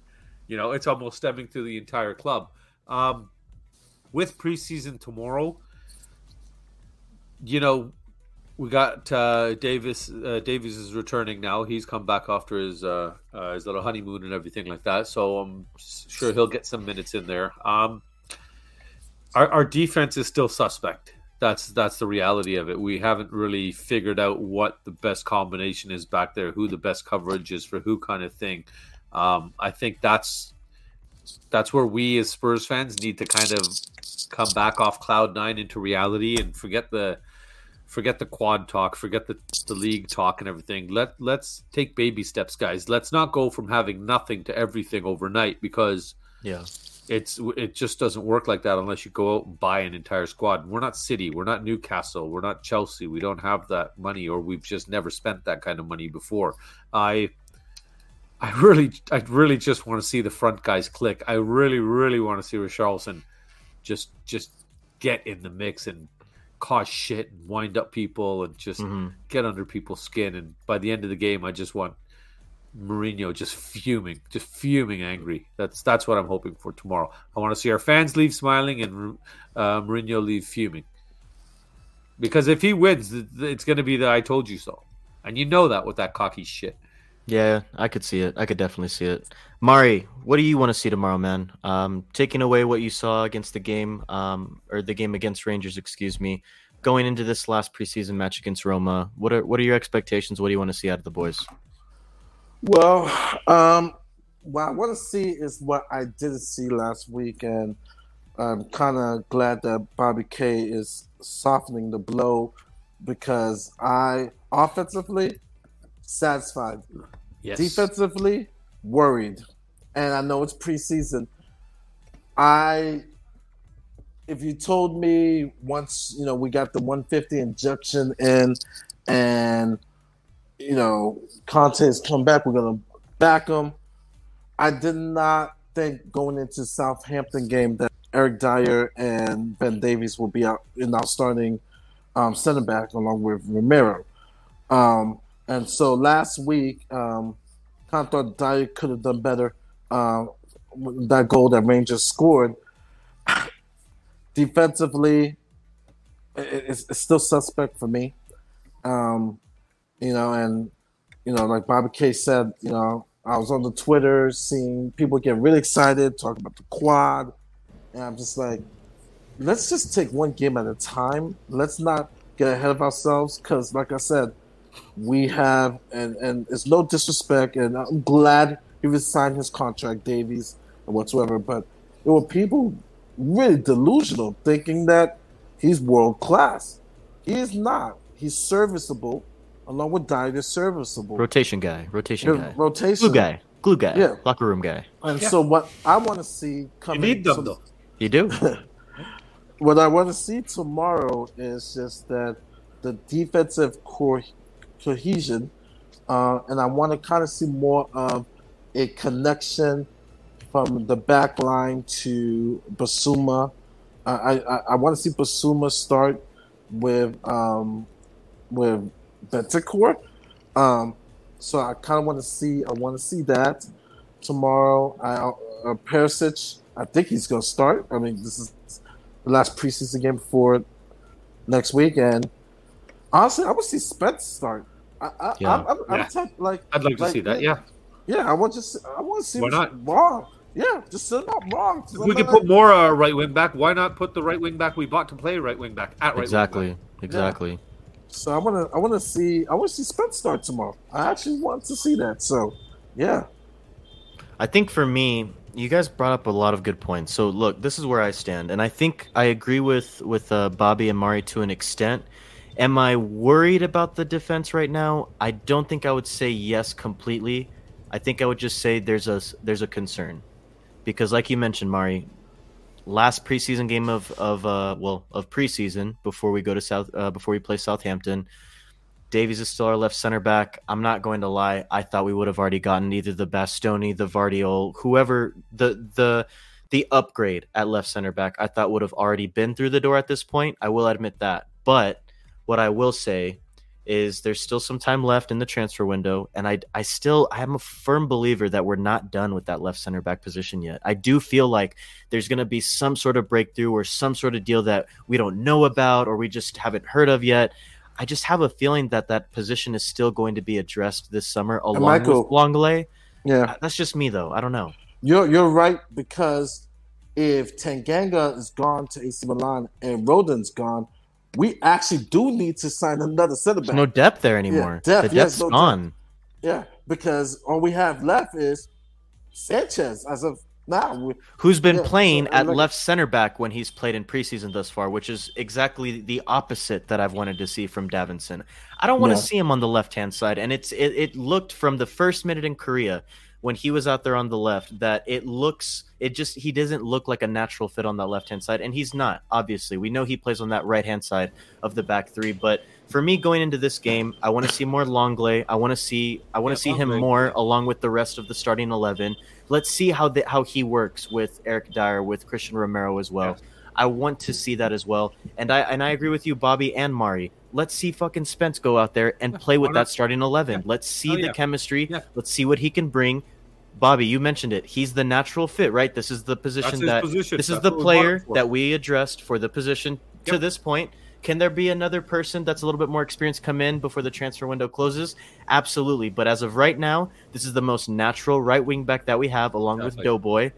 You know, it's almost stemming through the entire club. Um, with preseason tomorrow, you know, we got uh, Davis. Uh, Davies is returning now. He's come back after his uh, uh, his little honeymoon and everything like that. So I'm sure he'll get some minutes in there. Um, our, our defense is still suspect. That's that's the reality of it. We haven't really figured out what the best combination is back there, who the best coverage is for who kind of thing. Um, I think that's that's where we as Spurs fans need to kind of come back off cloud nine into reality and forget the forget the quad talk, forget the, the league talk and everything. Let let's take baby steps, guys. Let's not go from having nothing to everything overnight because yeah, it's it just doesn't work like that unless you go out and buy an entire squad. We're not City, we're not Newcastle, we're not Chelsea. We don't have that money, or we've just never spent that kind of money before. I. I really, I really just want to see the front guys click. I really, really want to see Richarlison just, just get in the mix and cause shit and wind up people and just mm-hmm. get under people's skin. And by the end of the game, I just want Mourinho just fuming, just fuming angry. That's that's what I'm hoping for tomorrow. I want to see our fans leave smiling and uh, Mourinho leave fuming. Because if he wins, it's going to be the "I told you so," and you know that with that cocky shit. Yeah, I could see it. I could definitely see it. Mari, what do you want to see tomorrow, man? Um, taking away what you saw against the game, um, or the game against Rangers, excuse me, going into this last preseason match against Roma, what are what are your expectations? What do you want to see out of the boys? Well, um, what I want to see is what I didn't see last week, and I'm kind of glad that Bobby K is softening the blow because I offensively satisfied. Yes. Defensively, worried. And I know it's preseason. I if you told me once, you know, we got the 150 injection in and you know, Conte's come back, we're gonna back him. I did not think going into Southampton game that Eric Dier and Ben Davies will be out in our starting um, center back along with Romero. Um, and so last week, um, thought Dier could have done better. Uh, that goal that Rangers scored. Defensively, it's, it's, still suspect for me. Um, you know, and you know, like Bobby K said, you know, I was on the Twitter seeing people get really excited, talking about the quad, and I'm just like, let's just take one game at a time. Let's not get ahead of ourselves, because, like I said, we have, and and it's no disrespect, and I'm glad he resigned his contract, Davies, and whatsoever. But there were people really delusional, thinking that he's world class. He is not. He's serviceable. along with Dier, they're serviceable. Rotation guy, rotation They're guy, rotation. glue guy, glue guy, Yeah. locker room guy. And Yeah. so what I want to see coming. You need them so- though. You do? What I want to see tomorrow is just that the defensive core cohesion, uh, and I want to kind of see more of a connection from the back line to Bissouma. I I, I want to see Bissouma start with um, with Bentancur. Um, so I kind of want to see I want to see that tomorrow. I, uh, Perisic, I think he's going to start. I mean, this is the last preseason game before next week, and honestly, I want to see Spence start. I, I, Yeah. I'm, I'm, I'm type, like I'd like to see that. Yeah, yeah, I want to see, I want to see Why not? wrong. Yeah, just sit up wrong. if we could put more uh, right wing back, why not put the right wing back we bought to play right wing back at right wing exactly, back? exactly. So I want to I want to see I want to see Spence start tomorrow. I actually want to see that. So yeah, I think for me, you guys brought up a lot of good points. So look, this is where I stand, and I think I agree with with uh, Bobby and Mari to an extent. Am I worried about the defense right now? I don't think I would say yes completely. I think I would just say there's a there's a concern because, like you mentioned, Mari, last preseason game of of uh, well of preseason before we go to South uh, before we play Southampton. Davies is still our left center back. I'm not going to lie. I thought we would have already gotten either the Bastoni, the Vardiol, whoever the the the upgrade at left center back. I thought would have already been through the door at this point. I will admit that. But what I will say is there's still some time left in the transfer window, and I I still I am a firm believer that we're not done with that left center back position yet. I do feel like there's going to be some sort of breakthrough or some sort of deal that we don't know about or we just haven't heard of yet. I just have a feeling that that position is still going to be addressed this summer along Michael- with Lenglet. yeah, uh, That's just me though. I don't know. you're you're right because if Tanganga is gone to AC Milan and Rodon's gone, we actually do need to sign another center There's back. no depth there anymore. depth, the yes, depth's no depth. gone. yeah, because all we have left is Sanchez as of now. Who's been Yeah, playing so, at like- left center back when he's played in preseason thus far, which is exactly the opposite that I've wanted to see from Davinson. I don't want to Yeah. see him on the left hand side, and it's it, it looked from the first minute in Korea when he was out there on the left that it looks it just he doesn't look like a natural fit on that left hand side, and he's not. Obviously, we know he plays on that right hand side of the back three, but for me going into this game, I want to see more Lenglet. I want to see I want to Yeah, see him more along with the rest of the starting eleven. Let's see how the, how he works with Eric Dier, with Cristian Romero as well. I want to see that as well, and I and I agree with you, Bobby and Mari. Let's see fucking Spence go out there and play with that starting eleven. Yeah. Let's see Oh, the yeah. chemistry. Yeah. Let's see what he can bring. Bobby, you mentioned it. He's the natural fit, right? This is the position that position. this is the player that we addressed for the position to this point. Can there be another person that's a little bit more experienced come in before the transfer window closes? Absolutely. But as of right now, this is the most natural right wing back that we have, along with Doughboy.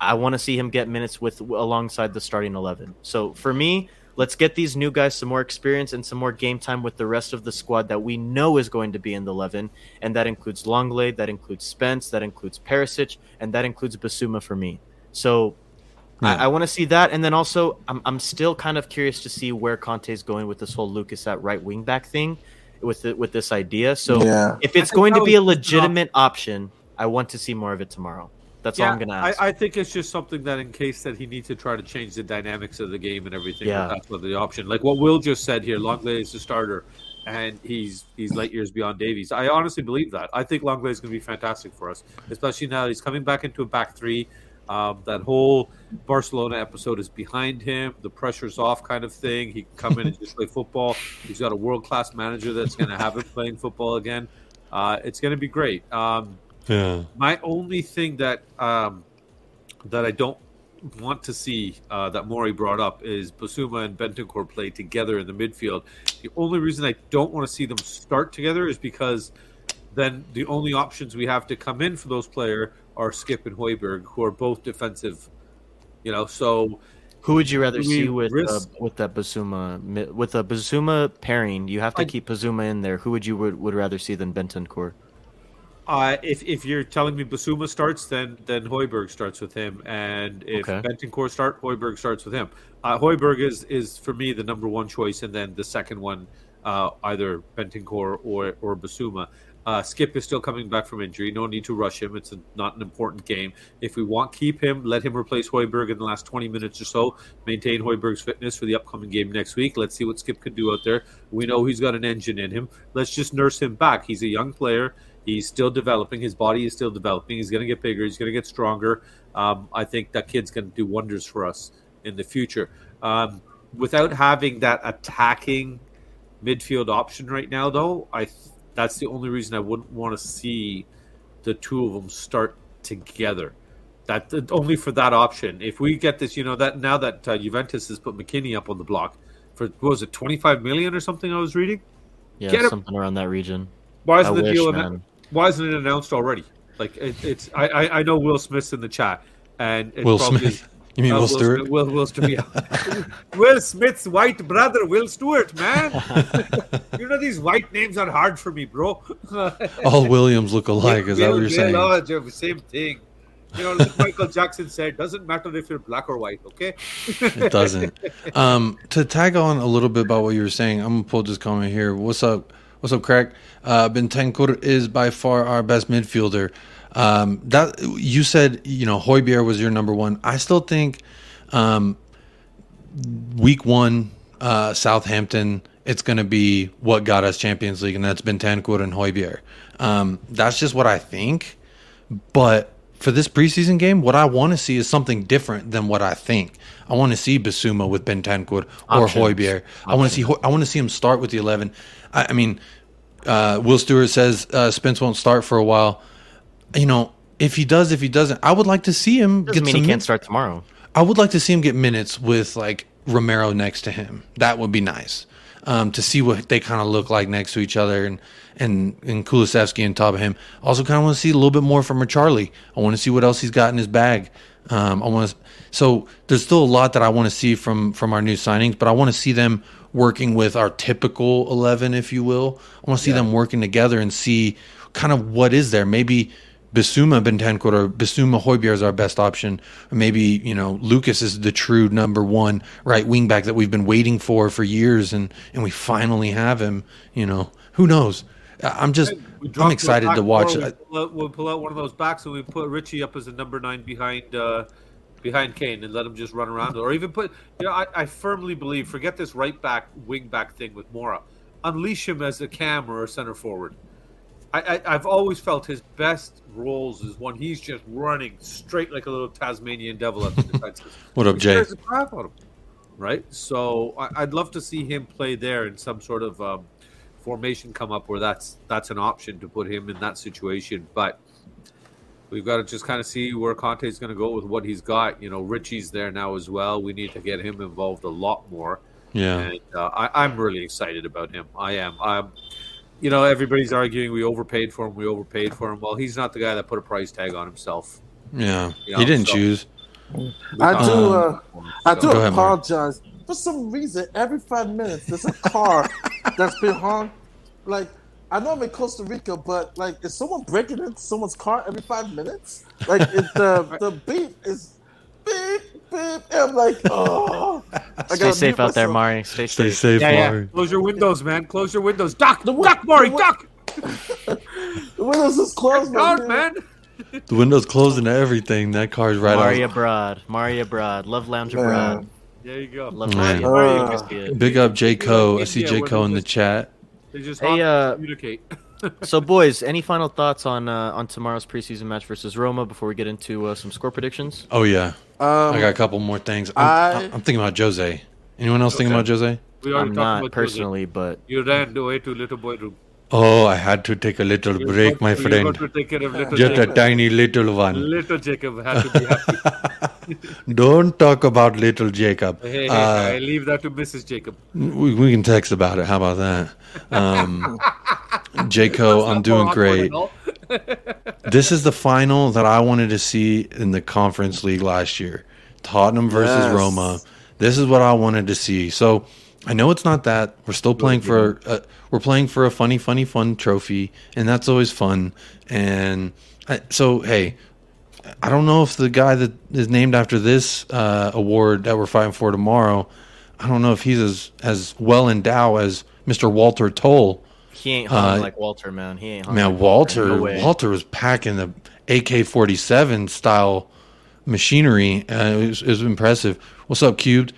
I want to see him get minutes with alongside the starting eleven. So for me, let's get these new guys some more experience and some more game time with the rest of the squad that we know is going to be in the eleven, and that includes Lenglet, that includes Spence, that includes Perisic, and that includes Bissouma for me. So Yeah. I, I want to see that, and then also I'm I'm still kind of curious to see where Conte's going with this whole Lucas at right wing back thing, with the, with this idea. So yeah, if it's going to be a was just an op- legitimate option, I want to see more of it tomorrow. That's all I'm to ask. I, I think it's just something that in case that he needs to try to change the dynamics of the game and everything, Yeah. that's what the option. Like what Will just said here, Lenglet is the starter, and he's he's light years beyond Davies. I honestly believe that. I think Lenglet is going to be fantastic for us, especially now that he's coming back into a back three. Um, that whole Barcelona episode is behind him. The pressure's off, kind of thing. He can come in and just play football. He's got a world class manager that's going to have him playing football again. Uh, it's going to be great. Um, Yeah. my only thing that um, that I don't want to see uh, that Mari brought up is Bissouma and Bentancur play together in the midfield. The only reason I don't want to see them start together is because then the only options we have to come in for those player are Skip and Højbjerg, who are both defensive. You know, so Who would you rather see with uh, with that Bissouma with a Bissouma pairing? You have to I- keep Bissouma in there. Who would you would, would rather see than Bentancur? Uh, if if you're telling me Bissouma starts, then then Højbjerg starts with him, and if Okay. Bentancur start, Højbjerg starts with him. Uh, Højbjerg is is for me the number one choice, and then the second one uh, either Bentancur or or Bissouma. Uh, Skip is still coming back from injury. No need to rush him. It's a, not an important game. If we want, keep him. Let him replace Højbjerg in the last 20 minutes or so. Maintain Højbjerg's fitness for the upcoming game next week. Let's see what Skip can do out there. We know he's got an engine in him. Let's just nurse him back. He's a young player. He's still developing. His body is still developing. He's going to get bigger. He's going to get stronger. Um, I think that kid's going to do wonders for us in the future. Um, without having that attacking midfield option right now, though, I that's the only reason I wouldn't want to see the two of them start together. That only for that option. If we get this, you know that now that uh, Juventus has put McKennie up on the block for was it twenty five million or something? I was reading. Yeah, something around that region. Why isn't I the wish, deal? An- why isn't it announced already? Like it, it's. I, I I know Will Smith's in the chat, and Will Smith. You mean uh, Will, Stewart? Smith, Will, Will Stewart. Yeah. Will Smith's white brother, Will Stewart, man. you know these white names are hard for me, bro. All Williams look alike. Will, is that what you're saying? Oh, same thing. You know, like Michael Jackson said, doesn't matter if you're black or white, okay? it doesn't. Um, to tag on a little bit about what you were saying, I'm gonna pull this comment here. What's up? What's up, Craig? Uh, Bentancur is by far our best midfielder. Um, that you said, you know, Højbjerg was your number one. I still think um, week one, uh, Southampton, it's going to be what got us Champions League, and that's Bentancur and Højbjerg. Um, that's just what I think. But for this preseason game, what I want to see is something different than what I think. I want to see Bissouma with Bentancur or. Højbjerg. I want to see I want to see him start with the eleven. I, I mean, uh, Will Stewart says uh, Spence won't start for a while you know, if he does, if he doesn't, I would like to see him Doesn't get mean he can't start tomorrow. I would like to see him get minutes with like Romero next to him. That would be nice um, to see what they kind of look like next to each other, and and and Kulusevski on top of him. Also, kind of want to see a little bit more from Charlie. I want to see what else he's got in his bag. Um, I want to. So there's still a lot that I want to see from from our new signings, but I want to see them working with our typical eleven, if you will. I want to see yeah. them working together and see kind of what is there. Maybe Bissouma Bentancur or Bissouma Højbjerg is our best option. Or maybe, you know, Lucas is the true number one right wing back that we've been waiting for for years and, and we finally have him, you know. Who knows? I'm just I'm excited to watch. We'll pull, out, we'll pull, out, one of those backs and we put Richie up as a number nine behind uh, behind Kane and let him just run around, or even put. You know, I, I firmly believe. Forget this right back, wing back thing with Moura. Unleash him as a cam or a center forward. I, I, have always felt his best roles is when he's just running straight like a little Tasmanian devil at the defenses. what up, Jay? right? So I, would love to see him play there in some sort of um, formation come up where that's that's an option to put him in that situation. But we've got to just kind of see where Conte is going to go with what he's got. You know, Richie's there now as well. We need to get him involved a lot more. Yeah, and uh, I, I'm really excited about him. I am. I'm you know, everybody's arguing we overpaid for him. We overpaid for him. Well, he's not the guy that put a price tag on himself. Yeah, you know, he didn't so. choose. I do. Uh, I do ahead, apologize. Mark. For some reason, every five minutes there's a car that's been hung. Like I know I'm in Costa Rica, but like, is someone breaking into someone's car every five minutes? Like, it, the the beat is beep beep. And I'm like, oh. Stay safe out there, Mari. Stay, Stay safe, yeah, Mari. Yeah. Close your windows, man. Close your windows. Duck, the, duck, Mari, the, duck. the windows is closed, man. man. The window's closing to everything. That car's right Maria out. Broad. Maria Broad. Love Lounge Broad. There you go. Love man. Uh, Big up J. Co. I see J. Co. in the chat. They just hey, uh, communicate. so, boys, any final thoughts on uh, on tomorrow's preseason match versus Roma before we get into uh, some score predictions? Oh yeah, um, I got a couple more things. I'm, I, am thinking about Jose. Anyone else okay. thinking about Jose? I'm not personally, Jose. but you ran away to little boy room. Oh, I had to take a little you break, my friend. Just Jacob. a tiny little one. Little Jacob had to be happy. Don't talk about little Jacob. Hey, hey, uh, I leave that to Mrs. Jacob. We, we can text about it. How about that? Um, Jaco, I'm doing great. This is the final that I wanted to see in the Conference League last year. Tottenham versus yes. Roma. This is what I wanted to see. So I know it's not that. We're still playing for a, we're playing for a funny, funny, fun trophy, and that's always fun. And I, so, hey, I don't know if the guy that is named after this uh, award that we're fighting for tomorrow I don't know if he's as as well endowed as Mr. Walter Toll. He ain't hung uh, like Walter, man. He ain't hung man. Like Walter, Walter, no Walter was packing the AK forty seven style machinery. Uh, it, was, it was impressive. What's up, Cubed?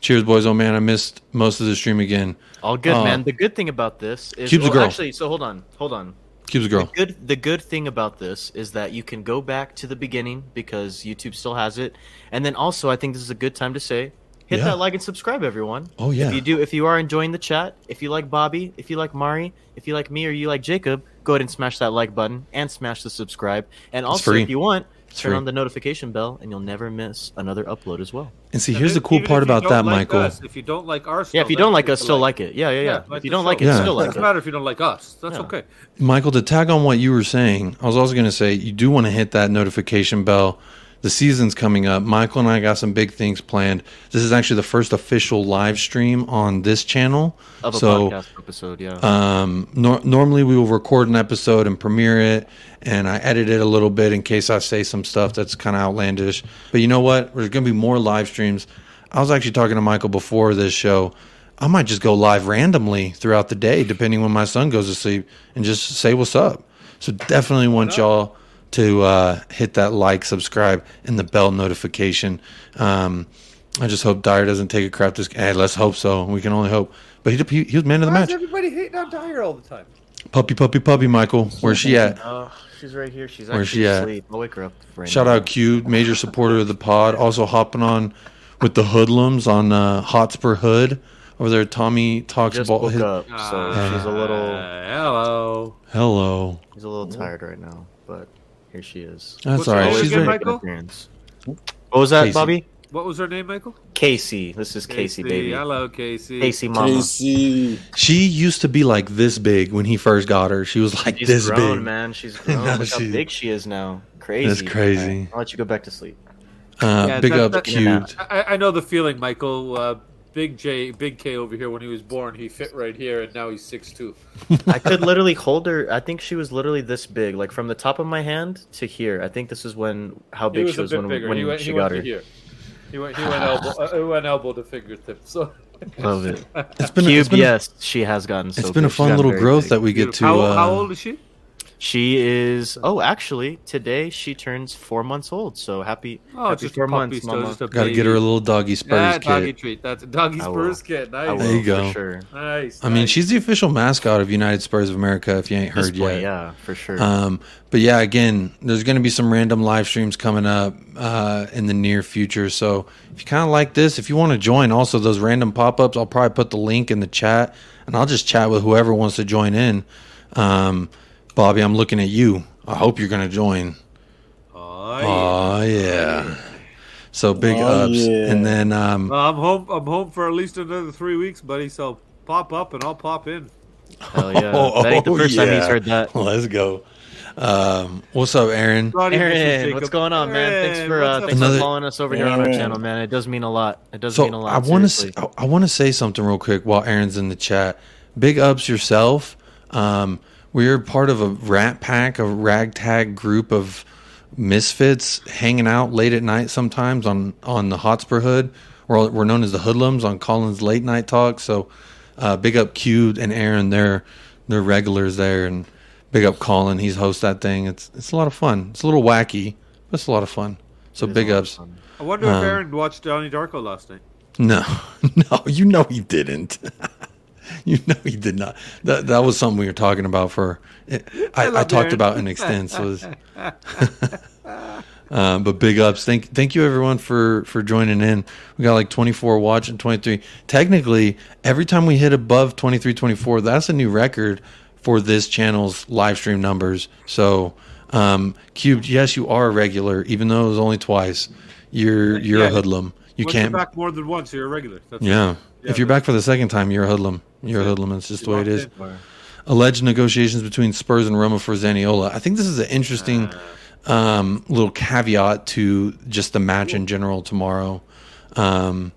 Cheers, boys. Oh man, I missed most of the stream again. All good, uh, man. The good thing about this is Cube's well, a girl. Actually, so hold on, hold on. Cube's a girl. The good, the good thing about this is that you can go back to the beginning because YouTube still has it, and then also I think this is a good time to say hit yeah. that like and subscribe, everyone. Oh yeah. If you do, if you are enjoying the chat, if you like Bobby, if you like Mari, if you like me, or you like Jacob, go ahead and smash that like button and smash the subscribe. And also, if you want, turn on the notification bell, and you'll never miss another upload as well. And see, here's the cool part about that, like Michael. Us, if you don't like our, yeah, if you don't like us, still like it. Yeah, yeah, yeah. yeah if you don't like it, yeah. still like it. Doesn't matter if you don't like us. That's yeah. okay. Michael, to tag on what you were saying, I was also going to say you do want to hit that notification bell the season's coming up. Michael and I got some big things planned. This is actually the first official live stream on this channel of a so, podcast episode. Yeah. Um, no, normally we will record an episode and premiere it, and I edit it a little bit in case I say some stuff that's kind of outlandish. But you know what? There's going to be more live streams. I was actually talking to Michael before this show. I might just go live randomly throughout the day, depending when my son goes to sleep, and just say what's up. So definitely want y'all to uh, hit that like, subscribe, and the bell notification. Um, I just hope Dier doesn't take a crap. This hey, let's hope so. We can only hope. But he he, he was man of the Why match. everybody hating on Dier all the time? Puppy, puppy, puppy, Michael. Where's she at? Uh, she's right here. She's Where's she at? Asleep. I'll wake her up. Right Shout now. out Q, major supporter of the pod. Also hopping on with the hoodlums on uh, Hotspur Hood over there. Tommy talks Just about woke his, up, so uh, she's a little. hello. Hello. He's a little tired right now, but here she is. That's What's all right. She's again, Michael? What was that, Casey. Bobby? What was her name, Michael? Casey. This is Casey, Casey baby. Hello, Casey. Casey, mama. Casey. She used to be like this big when he first got her. She was like She's this grown, big. man. She's grown. Look she, how big she is now. Crazy. That's crazy. Right, I'll let you go back to sleep. Uh, yeah, big that, up, that, cubed. I, I, know the feeling, Michael. Uh, Big J, Big K over here when he was born, he fit right here, and now he's six two. I could literally hold her. I think she was literally this big, like from the top of my hand to here. I think this is when how big she was when, when went, she got her. Here. He went, he went elbow, uh, he went elbow to fingertip. So love it. It's been, Cube, it's been yes, she has gotten. So it's been big. a fun little growth big. that we get to. How, uh, how old is she? She is. Oh, actually, today she turns four months old. So happy! Oh, happy just four months, Mama. Got to get her a little doggy Spurs yeah, kit. doggy treat. That's a doggy Spurs kit. Nice. there you go. Sure. Nice. I mean, she's the official mascot of United Spurs of America. If you ain't heard point, yet, yeah, for sure. Um, but yeah, again, there's going to be some random live streams coming up uh, in the near future. So if you kind of like this, if you want to join, also those random pop ups, I'll probably put the link in the chat, and I'll just chat with whoever wants to join in. Um, Bobby, I'm looking at you. I hope you're going to join. Oh yeah. Oh, yeah. So big oh, ups, yeah. and then um, well, I'm home. I'm home for at least another three weeks, buddy. So pop up, and I'll pop in. Hell yeah! Oh, that ain't the first yeah. time he's heard that. Let's go. Um, what's up, Aaron? Aaron, what's going on, man? Aaron, thanks for uh, thanks Another, for following us over here on our channel, man. It does mean a lot. It does so mean a lot. I want to I, I want to say something real quick while Aaron's in the chat. Big ups yourself. Um, we're part of a rat pack, a ragtag group of misfits hanging out late at night sometimes on on the Hotspur Hood. We're, we're known as the Hoodlums on Colin's late night talk. So uh, big up Q and Aaron, they're they're regulars there, and big up Colin, he's host that thing. It's it's a lot of fun. It's a little wacky, but it's a lot of fun. So big ups. I wonder um, if Aaron watched Donnie Darko last night. No, no, you know he didn't. you know he did not. That that was something we were talking about for. I, I, I talked about in extents was. um, but big ups. Thank thank you everyone for for joining in. We got like 24 watching 23. Technically, every time we hit above 23 24, that's a new record for this channel's live stream numbers. So, um, Cubed, yes, you are a regular, even though it was only twice. You're you're yeah. a hoodlum. You Once can't back more than once. You're a regular. That's yeah. Right. yeah. If you're back for the second time, you're a hoodlum. You're a hoodlum. It's just the way it is. Alleged negotiations between Spurs and Roma for Zaniolo. I think this is an interesting um, little caveat to just the match in general tomorrow. Um,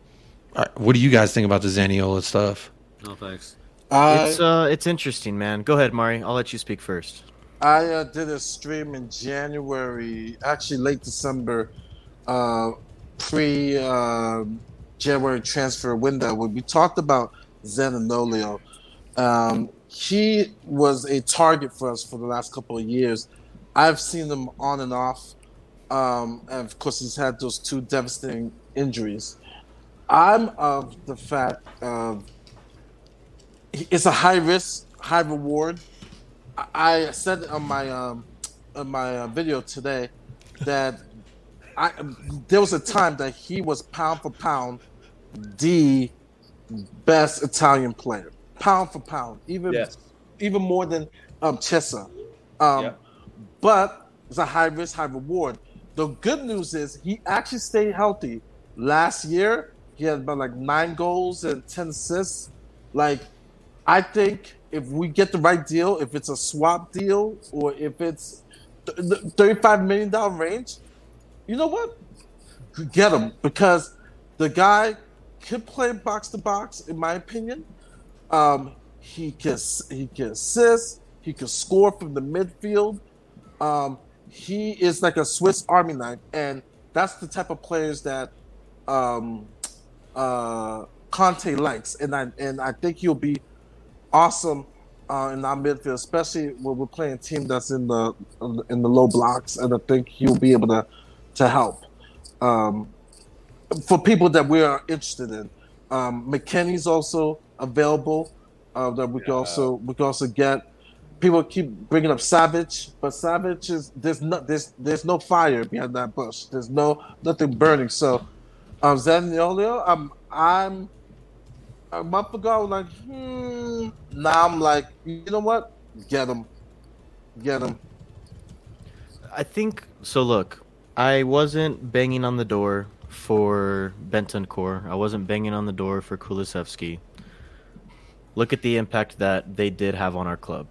what do you guys think about the Zaniolo stuff? No thanks. Uh, it's uh, it's interesting, man. Go ahead, Mari. I'll let you speak first. I uh, did a stream in January, actually late December, uh, pre uh, January transfer window, when we talked about Zaniolo, um, he was a target for us for the last couple of years. I've seen him on and off. Um, and of course, he's had those two devastating injuries. I'm of the fact of it's a high risk, high reward. I said on my um, on my uh, video today that I there was a time that he was pound for pound the best Italian player, pound for pound, even yes. even more than um, Chiesa. Um, yeah. But it's a high risk, high reward. The good news is he actually stayed healthy. Last year, he had about like nine goals and ten assists. Like, I think if we get the right deal, if it's a swap deal or if it's the thirty-five million dollar range, you know what? Get him because the guy can play box to box, in my opinion. Um, he can he can assist. He can score from the midfield. Um, he is like a Swiss Army knife, and that's the type of players that um, uh, Conte likes, and I and I think he'll be awesome uh, in our midfield, especially when we're playing a team that's in the in the low blocks, and I think he'll be able to to help. Um, for people that we are interested in. Um, McKennie's also available uh, that we yeah. can also we can also get. People keep bringing up Savage, but Savic is there's no there's there's no fire behind that bush. There's no nothing burning. So, um, Zaniolo, I'm I'm a month ago I was like, hmm. Now I'm like, you know what? Get him, get him. I think so. Look, I wasn't banging on the door for Bentancur. I wasn't banging on the door for Kulusevski. Look at the impact that they did have on our club.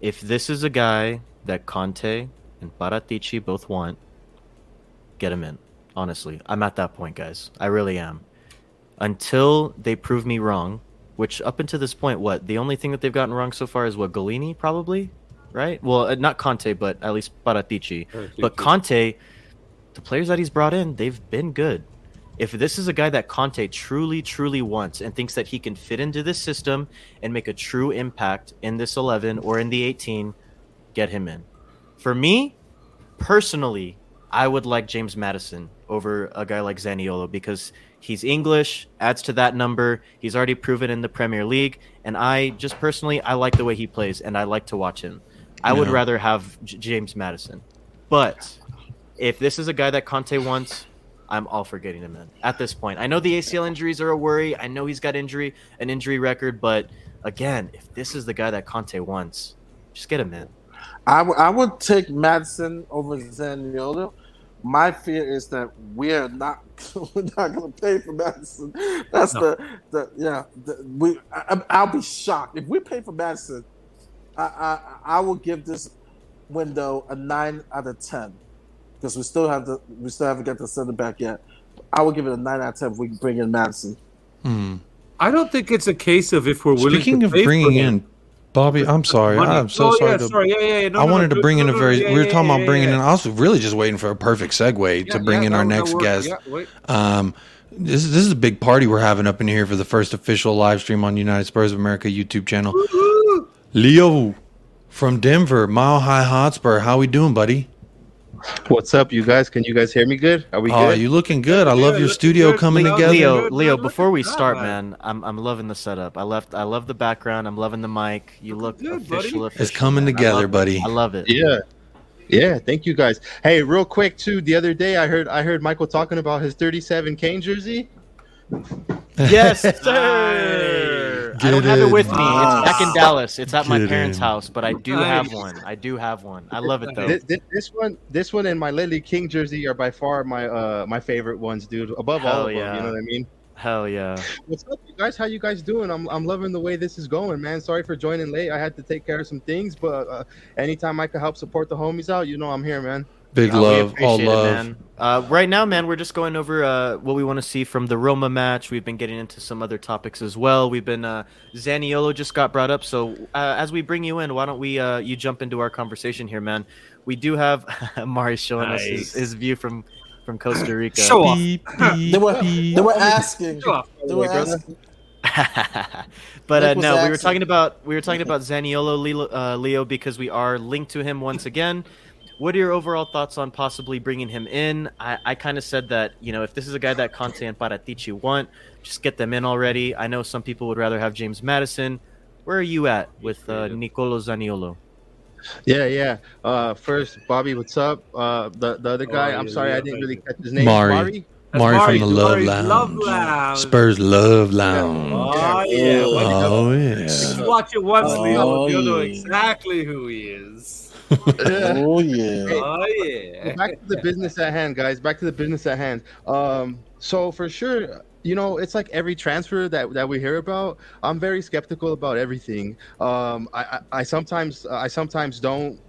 If this is a guy that Conte and Paratici both want, get him in. Honestly, I'm at that point, guys. I really am. Until they prove me wrong, which up until this point, what the only thing that they've gotten wrong so far is what Gollini probably, right? Well, uh, not Conte, but at least Paratici. But Conte the players that he's brought in, they've been good. If this is a guy that Conte truly, truly wants and thinks that he can fit into this system and make a true impact in this 11 or in the 18, get him in. For me, personally, I would like James Maddison over a guy like Zaniolo because he's English, adds to that number. He's already proven in the Premier League, and I just personally I like the way he plays and I like to watch him. I would rather have J- James Maddison. But if this is a guy that Conte wants, I'm all for getting him in at this point. I know the ACL injuries are a worry. I know he's got injury an injury record, but again, if this is the guy that Conte wants, just get him in. I, w- I would take Maddison over Zaniolo. My fear is that we're not we're not going to pay for Maddison. That's no. the the yeah. The, we I, will be shocked if we pay for Maddison. I, I I will give this window a nine out of ten because we still have the we still haven't got the center back yet. I would give it a nine out of ten if we can bring in Maddison. Hmm. I don't think it's a case of if we're willing. Speaking of bringing in Bobby, I'm sorry. Money. I'm so oh, sorry. Yeah, to, sorry. Yeah, yeah, yeah. No, I no, wanted no, to bring no, in a very. Yeah, we were talking yeah, about bringing in. I was really just waiting for a perfect segue to bring in our next guest. Um, this this is a big party we're having up in here for the first official live stream on United Spurs of America YouTube channel. Leo from Denver, Mile High Hotspur. How we doing, buddy? What's up, you guys? Can you guys hear me good? Are we oh, good? you looking good. I love your studio coming together. Leo, Leo, before we start, man, I'm I'm loving the setup. I left I love the background. I'm loving the mic. You look good, official, official, It's coming man. together, buddy. I love it. Yeah. Yeah, thank you guys. Hey, real quick too, the other day I heard I heard Michael talking about his 37 Kane jersey. Yes, sir. I don't have it with me. It's back in Dallas. It's at Get my parents' in. house, but I do have one. I do have one. I love it though. This, this, one, this one, and my Ledley King jersey are by far my uh my favorite ones, dude. Above Hell all of yeah. them, you know what I mean? Hell yeah. What's up, you guys? How you guys doing? I'm, I'm loving the way this is going, man. Sorry for joining late. I had to take care of some things, but uh, anytime I can help support the homies out, you know I'm here, man. Big love, all love. It, uh, right now, man, we're just going over uh, what we want to see from the Roma match. We've been getting into some other topics as well. We've been uh, Zaniolo just got brought up, so uh, as we bring you in, why don't we uh, you jump into our conversation here, man? We do have Mari showing nice. us his, his, view from from Costa Rica. Show off. Beep, beep, They were beep. they were asking. Show off. They were asking. but uh, no, we were talking about we were talking about Zaniolo Leo, uh, Leo because we are linked to him once again. What are your overall thoughts on possibly bringing him in? I, I kind of said that you know if this is a guy that Conte and Paratici want, just get them in already. I know some people would rather have James Maddison. Where are you at with uh, Nicolo Zaniolo? Yeah, yeah. Uh, first, Bobby, what's up? Uh, the the other guy, Oh, I'm yeah, sorry, yeah, I didn't really you. catch his name. Mari. That's Mari Mari, from the Love Mari's Lounge. Love Lounge. Spurs Love Lounge. Oh yeah. Oh, Well, Oh Just yeah. watch it once, Oh, Leo. You'll know yeah. exactly who he is. Oh yeah. Oh yeah. back to the business at hand, guys. Back to the business at hand. Um, so for sure, you know, it's like every transfer that, that we hear about. I'm very skeptical about everything. Um, I, I, I sometimes I sometimes don't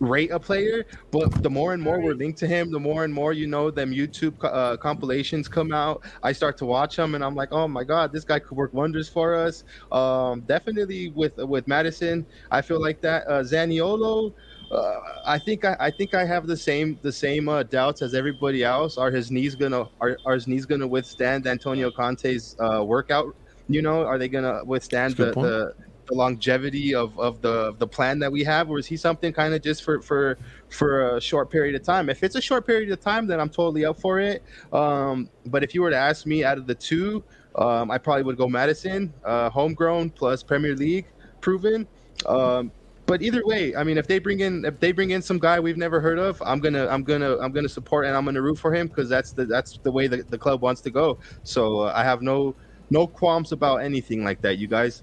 rate a player, but the more and more we're linked to him, the more and more you know them YouTube uh, compilations come out. I start to watch them, and I'm like, oh my god, this guy could work wonders for us. Um, definitely with with Maddison, I feel like that. Uh, Zaniolo. Uh, I think I, I think I have the same the same uh, doubts as everybody else. Are his knees gonna are, are his knees gonna withstand Antonio Conte's uh, workout? You know, are they gonna withstand the, the the longevity of, of the of the plan that we have, or is he something kind of just for for for a short period of time? If it's a short period of time, then I'm totally up for it. Um, but if you were to ask me, out of the two, um, I probably would go Maddison, uh, homegrown plus Premier League proven. Um, but either way, I mean, if they bring in if they bring in some guy we've never heard of, I'm gonna I'm gonna I'm gonna support and I'm gonna root for him because that's the that's the way the, the club wants to go. So uh, I have no no qualms about anything like that. You guys.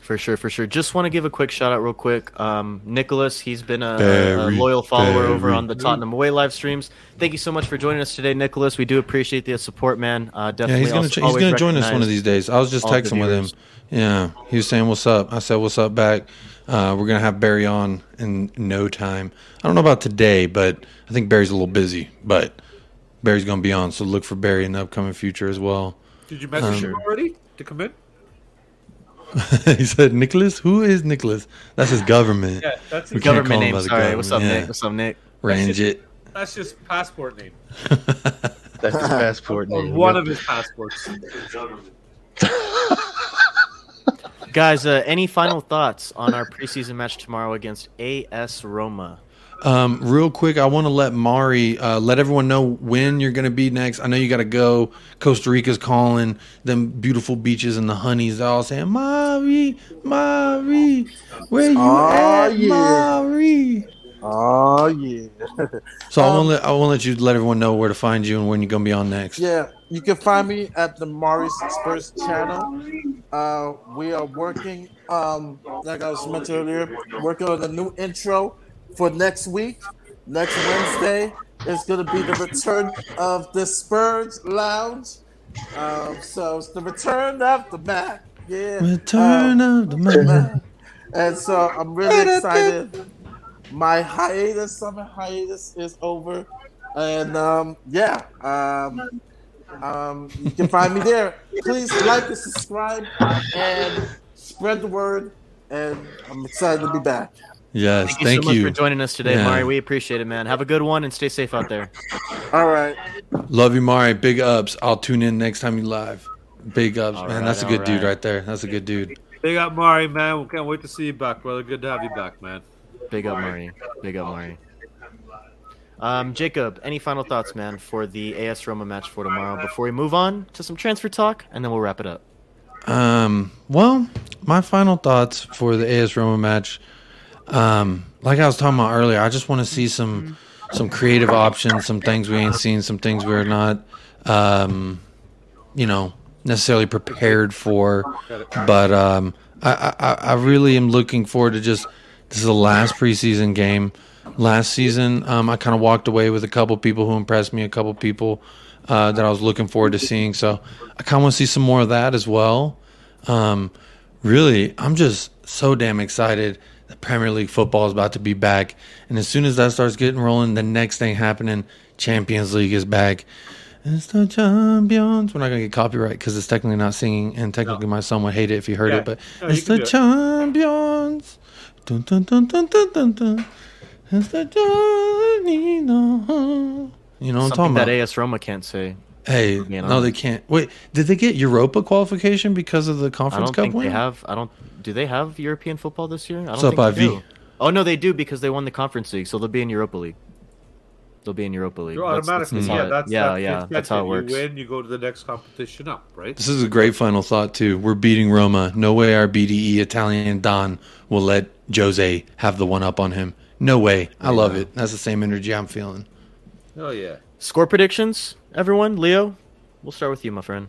For sure, for sure. Just want to give a quick shout out, real quick. Um, Nicholas, he's been a, a loyal follower over on the Tottenham Away live streams. Thank you so much for joining us today, Nicholas. We do appreciate the support, man. Uh, Yeah, definitely. he's gonna also he's gonna join us one of these days. I was just texting with him. Yeah, he was saying what's up. I said what's up back. Uh, we're gonna have Barry on in no time. I don't know about today, but I think Barry's a little busy. But Barry's gonna be on, so look for Barry in the upcoming future as well. Did you message Um, him already to come in? he said, "Nicholas, who is Nicholas? That's his government. Yeah, that's his can't Government call name. by the Sorry. What's up, government, Nick? What's up, Nick? Range it." That's just passport name. That's his passport name. one of his passports. Guys, uh, any final thoughts on our preseason match tomorrow against AS Roma? Um, real quick, I want to let Mari uh, let everyone know when you're going to be next. I know you got to go. Costa Rica's calling them beautiful beaches and the honeys. They're all saying, "Mari, Mari, where you Oh, at, yeah. Mari?" Oh yeah. So I Um, want to let I want to let you let everyone know where to find you and when you're going to be on next. Yeah, you can find me at the Maurice Spurs channel. Uh, we are working, um, like I was mentioned earlier, working on a new intro for next week. Next Wednesday is going to be the return of the Spurs Lounge. Um, so it's the return of the Mac. Yeah. Return Um, of the man. and so I'm really excited. My hiatus, summer hiatus, is over, and um, yeah, um, um, you can find me there. Please like and subscribe, and spread the word. And I'm excited to be back. Yes, Thank you thank so much you. for joining us today, Yeah. Mari. We appreciate it, man. Have a good one and stay safe out there. All right. Love you, Mari. Big ups. I'll tune in next time you live. Big ups, All man. right, That's a all good dude right. right there. That's a good dude. Big up, Mari, man. We can't wait to see you back, brother. Good to have you back, man. Big up, Mari. Big up, Mari. Um, Jacob, any final thoughts, man, for the AS Roma match for tomorrow before we move on to some transfer talk, and then we'll wrap it up. Um, well, my final thoughts for the AS Roma match, um, like I was talking about earlier, I just want to see some some creative options, some things we ain't seen, some things we're not, um, you know, necessarily prepared for. But um, I, I I really am looking forward to just this is the last preseason game. Last season, um, I kind of walked away with a couple people who impressed me, a couple people uh, that I was looking forward to seeing. So I kind of want to see some more of that as well. Um, really, I'm just so damn excited that Premier League football is about to be back. And as soon as that starts getting rolling, the next thing happening, Champions League is back. It's the champions. We're not gonna get copyright because it's technically not singing, and technically my son would hate it if he heard Yeah. it. But No, it's the champions. Dun, dun, dun, dun, dun, dun, dun. It's the journey on. You know what I'm Something talking that about? AS Roma can't say. Hey, You know? no, they can't. Wait, did they get Europa qualification because of the I Conference don't Cup think win? they have. I don't. Do they have European football this year? I don't What's up, think they IV? do. Oh no, they do because they won the Conference League, so they'll be in Europa League. They'll be in Europa League. You're That's- that's automatically, how yeah, that's yeah, that's yeah. the That's how it works. You win, you go to the next competition up, right? This is a great final thought too. We're beating Roma. No way our BDE Italian Don will let Jose have the one up on him. No way. I love it. That's the same energy I'm feeling. Oh yeah. Score predictions, everyone. Leo, we'll start with you, my friend.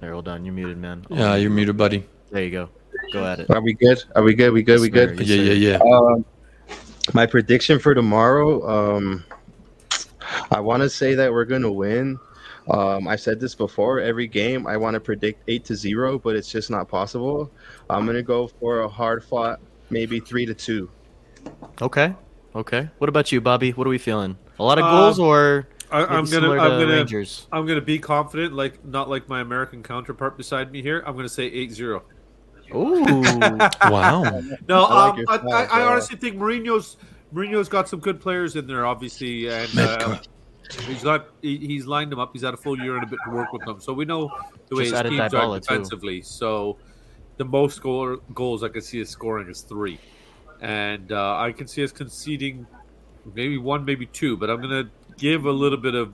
There, hold on. You're muted, man. Oh, Yeah, you're muted, buddy. There you go. Go at it. Are we good? Are we good? We good? We Yes, sir. good? Yeah, Yes, yeah, sir. yeah. Um, my prediction for tomorrow, um, I want to say that we're going to win. Um, I've said this before. Every game, I want to predict eight to zero, but it's just not possible. I'm going to go for a hard fought, maybe three to two. Okay. Okay. What about you, Bobby? What are we feeling? A lot of Um, goals or I, I'm, gonna, similar I'm gonna, Rangers? I'm gonna be confident, like not like my American counterpart beside me here. I'm gonna say 8-0. Ooh. Wow. No, I like um, your I, style, I, I honestly think Mourinho's Mourinho's got some good players in there, obviously, and uh, he's got he, he's lined them up. He's had a full year and a bit to work with them, so we know the way Just his teams are Dybala, too. defensively. So the most goal, goals I can see us scoring is three, and uh, I can see us conceding maybe one, maybe two. But I'm gonna give a little bit of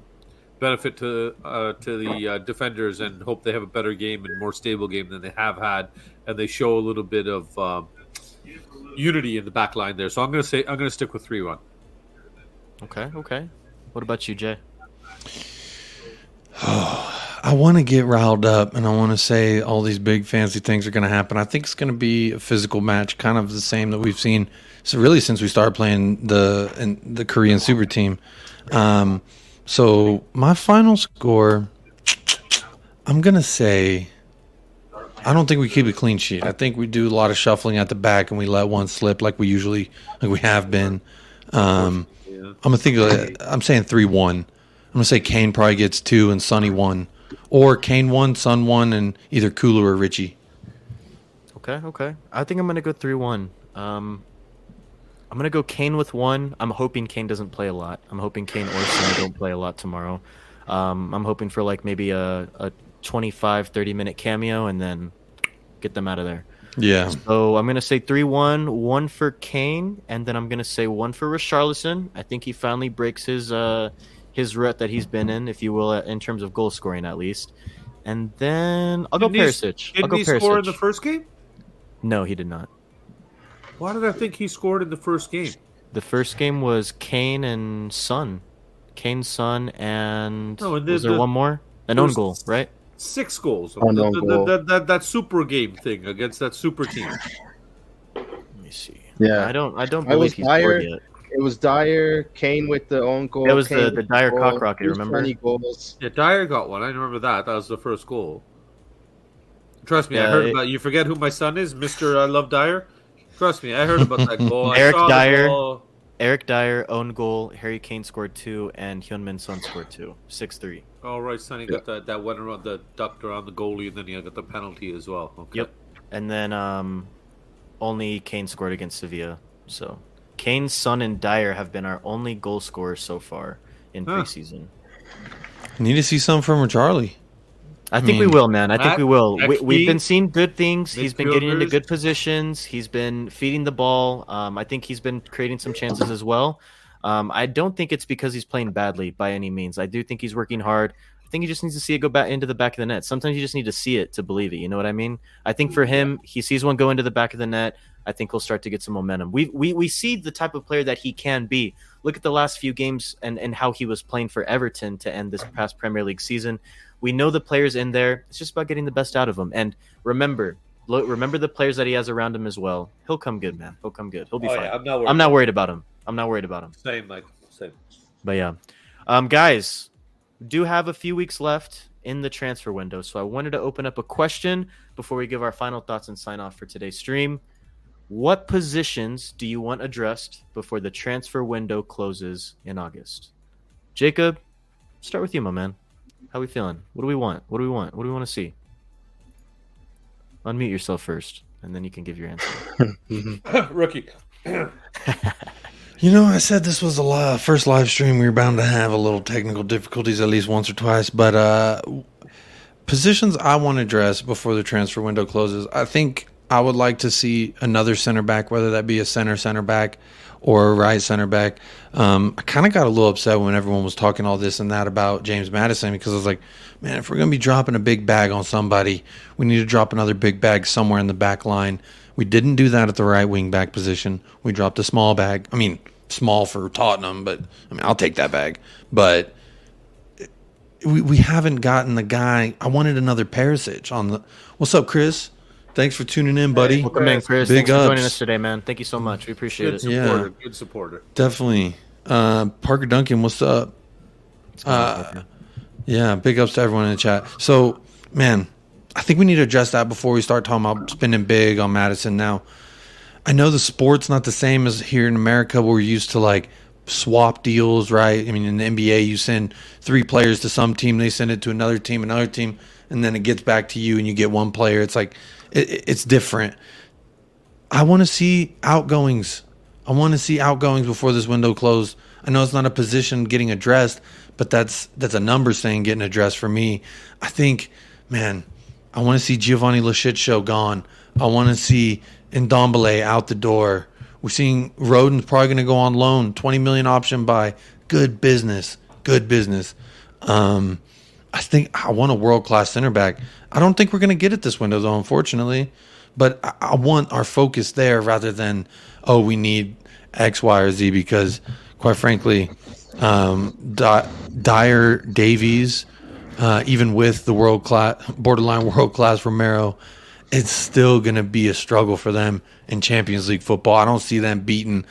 benefit to uh, to the uh, defenders and hope they have a better game and more stable game than they have had, and they show a little bit of um, unity in the back line there. So I'm gonna say I'm gonna stick with three one. okay. Okay. What about you, Jay? I want to get riled up and I want to say all these big fancy things are going to happen. I think it's going to be a physical match, kind of the same that we've seen. So really, since we started playing the in the Korean Super Team, um, so my final score, I'm gonna say, I don't think we keep a clean sheet. I think we do a lot of shuffling at the back and we let one slip like we usually like we have been. Um, I'm gonna think. I'm saying three one. I'm gonna say Kane probably gets two and Sonny one, or Kane one, Son one, and either Kulu or Richie. Okay. Okay. I think I'm gonna go three one. Um, I'm gonna go Kane with one. I'm hoping Kane doesn't play a lot. I'm hoping Kane or Son don't play a lot tomorrow. Um, I'm hoping for like maybe a, a 25, 30 minute cameo and then get them out of there. Yeah, So I'm gonna say three one, one for Kane, and then I'm gonna say one for Richarlison. I think he finally breaks his uh his rut that he's been in, if you will, uh, in terms of goal scoring at least. And then I'll go Didn't he- Perisic. I'll Didn't go he score in the first game? No, he did not. Why did I think he scored in the first game? The first game was Kane and Son. Kane, Son, and No, and the- was there the- one more? An there own goal, right? Six goals. The- no the- goal. That, that, that super game thing against that super team. Let me see. Yeah. I don't. I don't I was believe he's scored Dier. yet. It was Dier, Kane with the own goal. That was the- Kane the with Dier goal. cock rocket, He remember? 20 goals. Yeah, Dier got one. I remember that. That was the first goal. Trust me, I heard it- about. You forget who my son is, Mister. I love Dier. Trust me, I heard about that goal. Eric Dier. goal. Eric Dier own goal. Harry Kane scored two, and Heung-min Son scored two. Six three. All right, Sonny got that. That went around the ducked around the goalie, and then he got the penalty as well. Okay. Yep. And then um, only Kane scored against Sevilla. So Kane, Son, and Dier have been our only goal scorers so far in Huh. preseason. need to see some from Charlie. I think we mean, will, man. I think we will. We, XP, we've been seeing good things. He's been getting into good positions. He's been feeding the ball. Um, I think he's been creating some chances as well. Um, I don't think it's because he's playing badly by any means. I do think he's working hard. I think he just needs to see it go back into the back of the net. Sometimes you just need to see it to believe it. You know what I mean? I think for him, he sees one go into the back of the net. I think he'll start to get some momentum. We we we see the type of player that he can be. Look at the last few games and and how he was playing for Everton to end this past Premier League season. We know the players in there. It's just about getting the best out of them. And remember, look, remember the players that he has around him as well. He'll come good, man. He'll come good. He'll be Oh, fine. yeah, I'm not. Worried. I'm not worried about him. I'm not worried about him. Same, Mike. Same. But yeah, um, guys, do have a few weeks left in the transfer window, so I wanted to open up a question before we give our final thoughts and sign off for today's stream. What positions do you want addressed before the transfer window closes in August? Jacob, start with you, my man. How we feeling? What do we want? What do we want? What do we want to see? Unmute yourself first, and then you can give your answer. Rookie. You know, I said this was live, first live stream. We were bound to have a little technical difficulties at least once or twice, but uh, positions I want to address before the transfer window closes. I think I would like to see another center back, whether that be a center center back or right center back. Um, I kind of got a little upset when everyone was talking all this and that about James Maddison because I was like, man, if we're going to be dropping a big bag on somebody, we need to drop another big bag somewhere in the back line. We didn't do that at the right wing back position. We dropped a small bag. I mean, small for Tottenham, but I mean, I'll take that bag. But we, we haven't gotten the guy. I wanted another Perisic on the. What's up, Chris? Thanks for tuning in, buddy. Welcome in, Chris. Big Thanks ups. for joining us today, man. Thank you so much. We appreciate Good it. Supporter. Yeah. Good supporter. Definitely. Uh, Parker Duncan, what's up? Uh, yeah, big ups to everyone in the chat. So, man, I think we need to address that before we start talking about spending big on Maddison. Now, I know the sport's not the same as here in America. Where we're used to like swap deals, right? I mean, in the NBA, you send three players to some team, they send it to another team, another team, and then it gets back to you, and you get one player. It's like it, it's different. I want to see outgoings. I want to see outgoings before this window closed. I know it's not a position getting addressed, but that's that's a numbers thing getting addressed for me. I think, man, I want to see Giovanni Lo Celso gone. I want to see Ndombele out the door. We're seeing Rodon's probably going to go on loan, 20 million option buy. Good business. Good business. Um, I think I want a world class center back. I don't think we're going to get it this window, though, unfortunately. But I, I want our focus there rather than, oh, we need X, Y, or Z because, quite frankly, um, Dier Davies, uh, even with the world class, borderline world class Romero, it's still going to be a struggle for them in Champions League football. I don't see them beating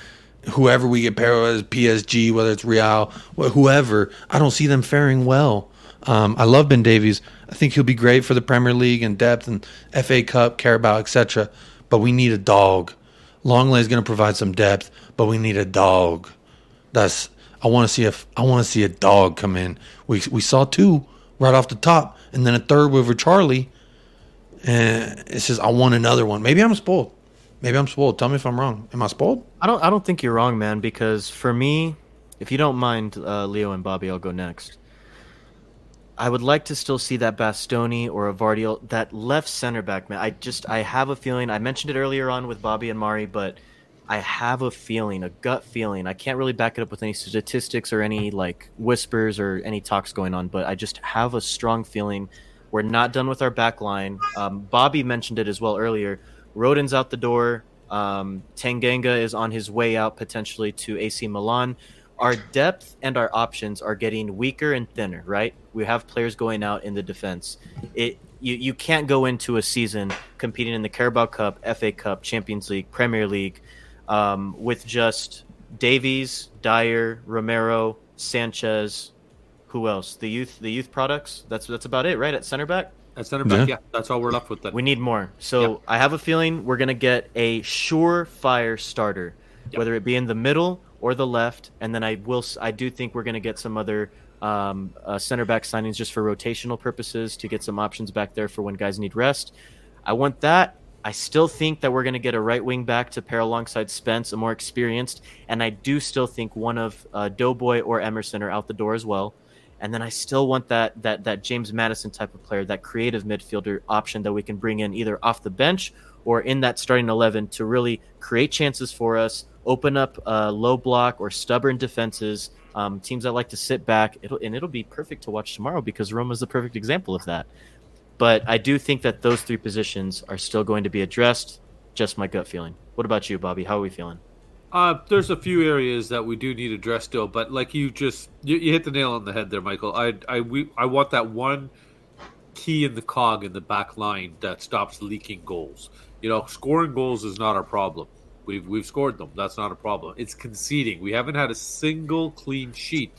whoever we get paired with, PSG, whether it's Real, whoever. I don't see them faring well. Um, I love Ben Davies. I think he'll be great for the Premier League and depth and FA Cup, Carabao, etc. But we need a dog. Lenglet is going to provide some depth, but we need a dog. That's I want to see a I want to see a dog come in. We we saw two right off the top, and then a third with Charlie. And it says I want another one. Maybe I'm spoiled. Maybe I'm spoiled. Tell me if I'm wrong. Am I spoiled? I don't. I don't think you're wrong, man. Because for me, if you don't mind, uh, Leo and Bobby, I'll go next. I would like to still see that Bastoni or a Gvardiol, that left center back man. I just I have a feeling. I mentioned it earlier on with Bobby and Mari, but I have a feeling, a gut feeling. I can't really back it up with any statistics or any like whispers or any talks going on, but I just have a strong feeling we're not done with our back line. Um, Bobby mentioned it as well earlier. Rodon's out the door. Um, Tanganga is on his way out potentially to AC Milan our depth and our options are getting weaker and thinner, right? We have players going out in the defense. It you, you can't go into a season competing in the Carabao Cup, FA Cup, Champions League, Premier League um, with just Davies, Dier, Romero, Sanchez, who else? The youth the youth products. That's that's about it, right? At center back. At center back, yeah. yeah that's all we're left with. Then we need more. So yep. I have a feeling we're gonna get a surefire starter, yep. whether it be in the middle or the left, and then I will. I do think we're going to get some other um, uh, center back signings just for rotational purposes to get some options back there for when guys need rest. I want that. I still think that we're going to get a right wing back to pair alongside Spence, a more experienced, and I do still think one of uh, Doughboy or Emerson are out the door as well. And then I still want that that that James Maddison type of player, that creative midfielder option that we can bring in either off the bench or in that starting eleven to really create chances for us, open up uh, low block or stubborn defenses. Um, teams that like to sit back, it'll, and it'll be perfect to watch tomorrow because Roma is the perfect example of that. But I do think that those three positions are still going to be addressed. Just my gut feeling. What about you, Bobby? How are we feeling? Uh, there's a few areas that we do need addressed still, but like you just you, you hit the nail on the head there, Michael. I I we I want that one key in the cog in the back line that stops leaking goals. You know, scoring goals is not our problem. We've we've scored them. That's not a problem. It's conceding. We haven't had a single clean sheet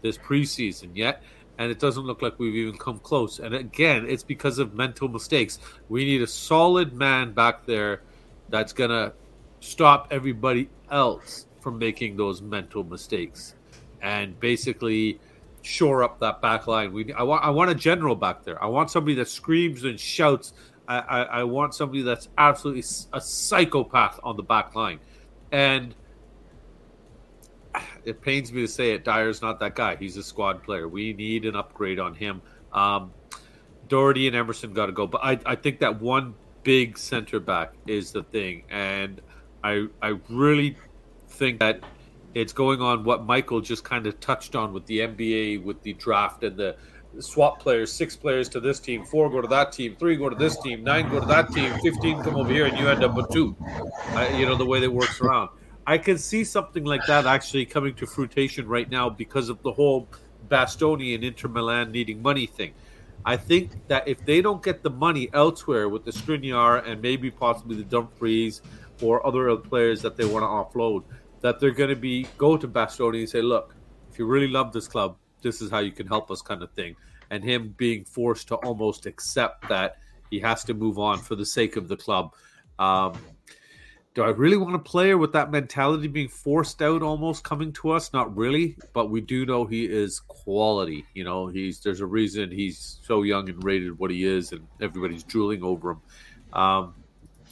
this preseason yet, and it doesn't look like we've even come close. And again, it's because of mental mistakes. We need a solid man back there that's gonna stop everybody else from making those mental mistakes, and basically shore up that back line. We I want I want a general back there. I want somebody that screams and shouts I, I, want somebody that's absolutely a psychopath on the back line. And it pains me to say it. Dier's not that guy. He's a squad player. We need an upgrade on him. Um, Doherty and Emerson got to go, but I, I think that one big center back is the thing, and I I really think that it's going on what Michael just kind of touched on with the NBA, with the draft and the swap players, six players to this team, four go to that team, three go to this team, nine go to that team, 15 come over here, and you end up with two. You know, the way that works around. I can see something like that actually coming to fruition right now because of the whole Bastoni and Inter Milan needing money thing. I think that if they don't get the money elsewhere with the Skriniar and maybe possibly the Dumfries or other players that they want to offload, that they're going to be go to Bastoni and say, "Look, if you really love this club, this is how you can help us," kind of thing. And him being forced to almost accept that he has to move on for the sake of the club. Um, do I really want a player with that mentality being forced out almost coming to us? Not really, but we do know he is quality. You know, he's there's a reason he's so young and rated what he is, and everybody's drooling over him. Um,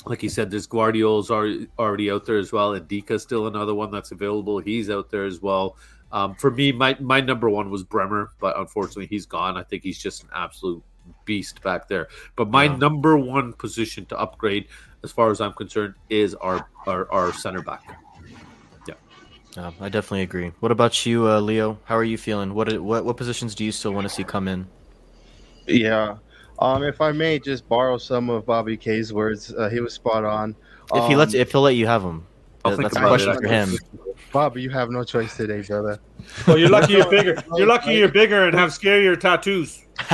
like you said, there's Gvardiol's already, out there as well, and Ndicka's still another one that's available. He's out there as well. Um, for me, my my number one was Bremer, but unfortunately he's gone. I think he's just an absolute beast back there. But my yeah. number one position to upgrade as far as I'm concerned, is our our, our center back. Yeah. yeah, I definitely agree. What about you, uh, Leo? How are you feeling? What what what positions do you still want to see come in? Yeah, um, if I may just borrow some of Bobby K's words, uh, he was spot on. If he lets, um, if he'll let you have them, that's a question for him. Bobby, you have no choice today, brother. Well, you're lucky you're bigger. You're lucky you're bigger and have scarier tattoos.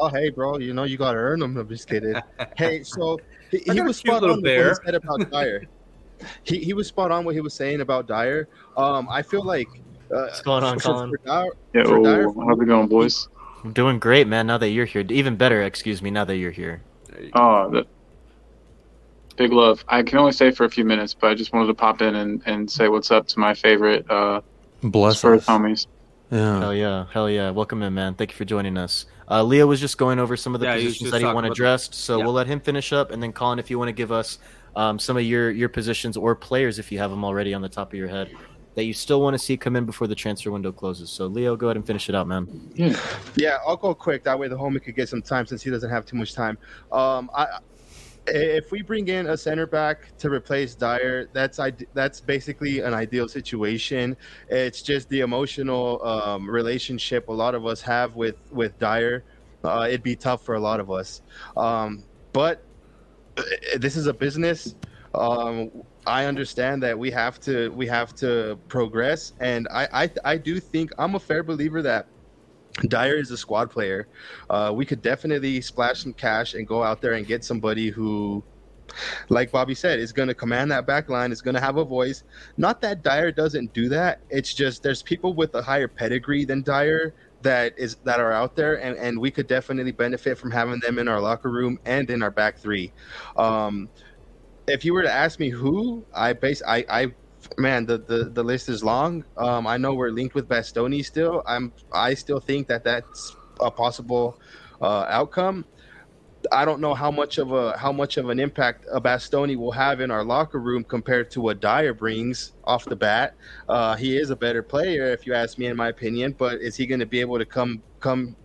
oh, hey, bro, you know you gotta earn them. I'm just kidding. Hey, so he, he was spot on bear. what he said about Dier. he, he was spot on what he was saying about Dier. Um, I feel like uh, what's going on, Colin? For Dier, yeah, for Dier, how's it going, boys? I'm doing great, man. Now that you're here, even better. Excuse me. Now that you're here. Oh, the, big love. I can only stay for a few minutes, but I just wanted to pop in and, and say what's up to my favorite uh, Bless Spurs homies. Yeah. Hell yeah. Hell yeah. Welcome in, man. Thank you for joining us. Uh, Leo was just going over some of the yeah, positions that he wanted addressed, so yeah. we'll let him finish up, and then Colin, if you want to give us um, some of your your positions or players, if you have them already on the top of your head, that you still want to see come in before the transfer window closes. So Leo, go ahead and finish it out, man. Yeah, yeah, I'll go quick. That way the homie could get some time since he doesn't have too much time. Um, I if we bring in a center back to replace Dier, that's that's basically an ideal situation. It's just the emotional um, relationship a lot of us have with with Dier. Uh, it'd be tough for a lot of us, um, but uh, this is a business. Um, I understand that we have to we have to progress, and I I, I do think I'm a fair believer that Dier is a squad player. Uh, we could definitely splash some cash and go out there and get somebody who, like Bobby said, is going to command that back line, is going to have a voice. Not that Dier doesn't do that. It's just there's people with a higher pedigree than Dier that is that are out there, and, and we could definitely benefit from having them in our locker room and in our back three. Um, if you were to ask me who, I base I, I man, the, the, the list is long. Um, I know we're linked with Bastoni still. I'm I still think that that's a possible uh, outcome. I don't know how much of a how much of an impact a Bastoni will have in our locker room compared to what Dier brings off the bat. Uh, he is a better player, if you ask me, in my opinion. But is he going to be able to come come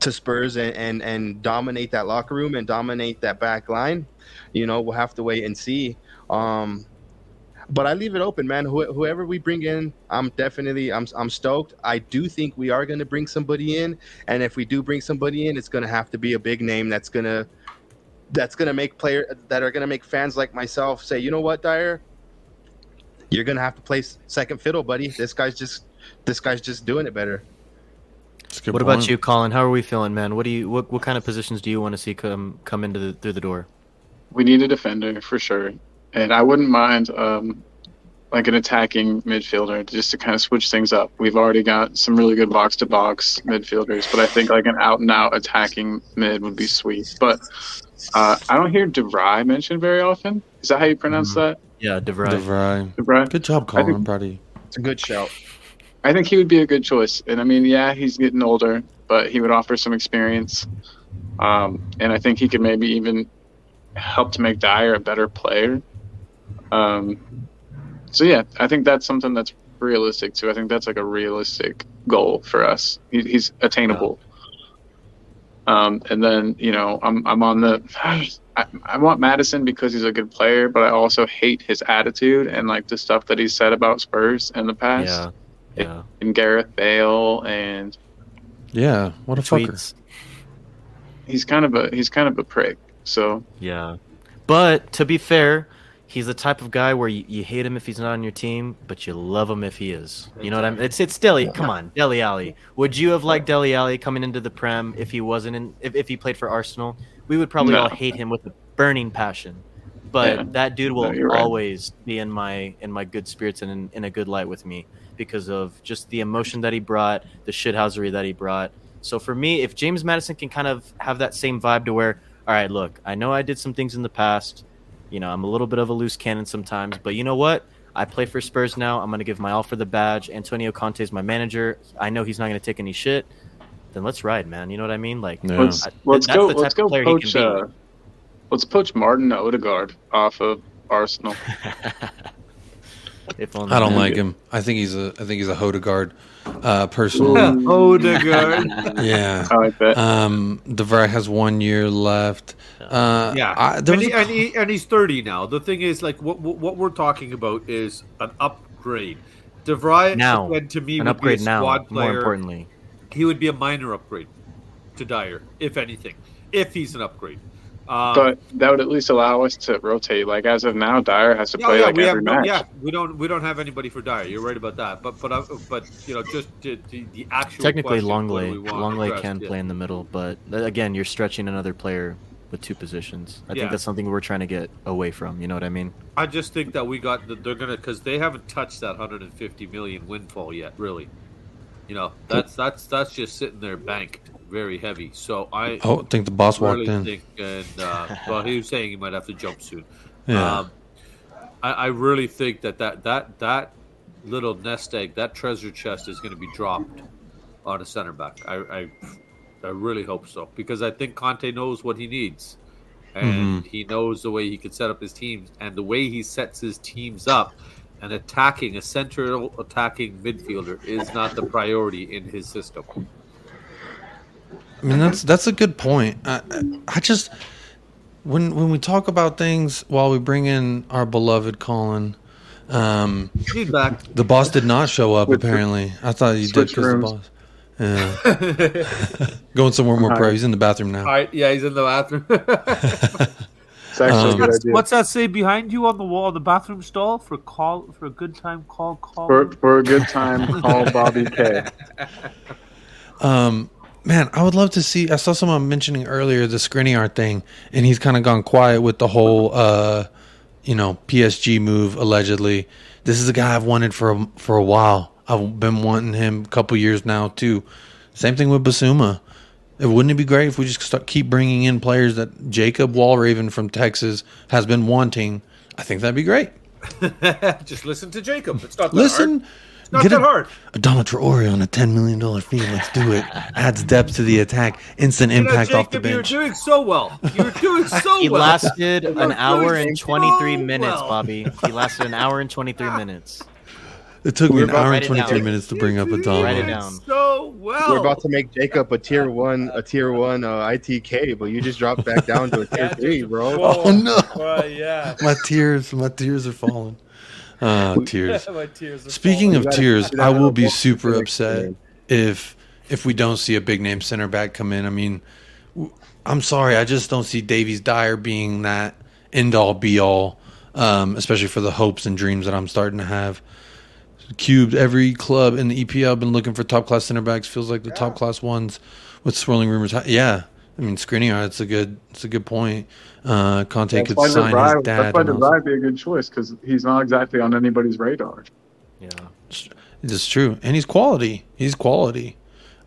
to Spurs and, and and dominate that locker room and dominate that back line? You know, we'll have to wait and see. Um, but I leave it open, man. Wh- whoever we bring in, I'm definitely I'm I'm stoked. I do think we are going to bring somebody in, and if we do bring somebody in, it's going to have to be a big name that's going to that's going to make player that are going to make fans like myself say, you know what, Dier? you're going to have to play second fiddle, buddy. This guy's just this guy's just doing it better. What point. about you, Colin? How are we feeling, man? What do you what what kind of positions do you want to see come come into the, through the door? We need a defender for sure and I wouldn't mind um, like an attacking midfielder just to kind of switch things up. We've already got some really good box to box midfielders, but I think like an out and out attacking mid would be sweet. But uh, I don't hear DeVry mentioned very often. Is that how you pronounce mm-hmm. that? Yeah, DeVry. Vrij. De Vrij. De Vrij. Good job, Colin. Think, I'm proud of you. It's a good shout. I think he would be a good choice. And I mean, yeah, he's getting older, but he would offer some experience. Um, and I think he could maybe even help to make Dier a better player um, so yeah, I think that's something that's realistic too. I think that's like a realistic goal for us. He, he's attainable. Um, and then you know I'm I'm on the I, I want Maddison because he's a good player, but I also hate his attitude and like the stuff that he said about Spurs in the past. Yeah, yeah. And Gareth Bale and yeah, what a tweets. fucker. He's kind of a he's kind of a prick. So yeah, but to be fair, he's the type of guy where you, you hate him if he's not on your team, but you love him if he is. You know what I mean? It's it's Dele. Come on, Dele Alli. Would you have liked Dele Alli coming into the Prem if he wasn't in if, if he played for Arsenal? We would probably no. all hate him with a burning passion. But yeah. that dude will no, always right. be in my in my good spirits and in, in a good light with me because of just the emotion that he brought, the shithousery that he brought. So for me, if James Maddison can kind of have that same vibe to where, all right, look, I know I did some things in the past you know, I'm a little bit of a loose cannon sometimes, but you know what? I play for Spurs now. I'm going to give my all for the badge. Antonio Conte is my manager. I know he's not going to take any shit. Then let's ride, man. You know what I mean? Like, yeah. let's, I, let's go. Let's go poach. Uh, let's poach Martin Odegaard off of Arsenal. if only I don't like him. I think he's a. I think he's a Hodegaard uh, personally. Odegaard. yeah, I like that. Um, De Vrij has one year left. Uh, yeah, I, and, he, a... and, he, and, he's thirty now. The thing is, like, what what we're talking about is an upgrade. DeVry Vrij, now, to me, an upgrade now. Player. More importantly, he would be a minor upgrade to Dier, if anything, if he's an upgrade. Um, but that would at least allow us to rotate. Like as of now, Dier has to yeah, play yeah, like we every have, match. Yeah, we don't we don't have anybody for Dier. You're right about that. But but uh, but you know just the, the, the actual technically Longley Lenglet can yeah. play in the middle, but again, you're stretching another player with two positions. I think that's something we're trying to get away from. You know what I mean? I just think that we got the, they're gonna because they haven't touched that 150 million windfall yet. Really, you know that's that's that's just sitting there banked very heavy. So I oh, think the boss really walked in. Think, and uh, well, he was saying he might have to jump soon. Yeah. Um, I, I really think that, that that that little nest egg, that treasure chest, is going to be dropped on a center back. I, I I really hope so because I think Conte knows what he needs, and mm-hmm. he knows the way he can set up his teams and the way he sets his teams up. And attacking a central attacking midfielder is not the priority in his system. I mean, that's that's a good point. I, I just when when we talk about things while we bring in our beloved Colin, um, feedback. The boss did not show up. apparently, I thought he did because the boss. Yeah. Going somewhere more pro. He's in the bathroom now. All right. Yeah, he's in the bathroom. um, what's, what's, that say behind you on the wall, the bathroom stall? For call for a good time, call call. For, for a good time, call Bobby K. Um, Man, I would love to see. I saw someone mentioning earlier the Skriniar thing, and he's kind of gone quiet with the whole, uh, you know, PSG move allegedly. This is a guy I've wanted for a, for a while. I've been wanting him a couple years now too. Same thing with Bissouma. It wouldn't it be great if we just start, keep bringing in players that Jacob Wallraven from Texas has been wanting? I think that'd be great. just listen to Jacob. It's not listen. Hard. Not Get that a, hard. Adama Traore on a ten million dollar fee. Let's do it. Adds depth to the attack. Instant you impact know, Jacob, off the bench. You're doing so well. You're doing so he well. He lasted an hour and twenty three so minutes, well. Bobby. He lasted an hour and twenty three minutes. It took me an hour and twenty three minutes to bring up Adama. Write it down. So well. We're about to make Jacob a tier one, a tier one uh, ITK, but you just dropped back down to a tier three, bro. Oh no! Uh, yeah. My tears, my tears are falling. Uh, tears. tears Speaking of tears, I will be super upset if if we don't see a big name center back come in. I mean, I'm sorry, I just don't see Davies Dier being that end all be all, um, especially for the hopes and dreams that I'm starting to have. Cubed every club in the EPL been looking for top class center backs. Feels like the yeah. top class ones with swirling rumors. Yeah, I mean, Skriniar, it's a good, it's a good point. Uh, Conte that's could sign his dad. That's why De Vrij be a good choice because he's not exactly on anybody's radar. Yeah, it's true, and he's quality. He's quality.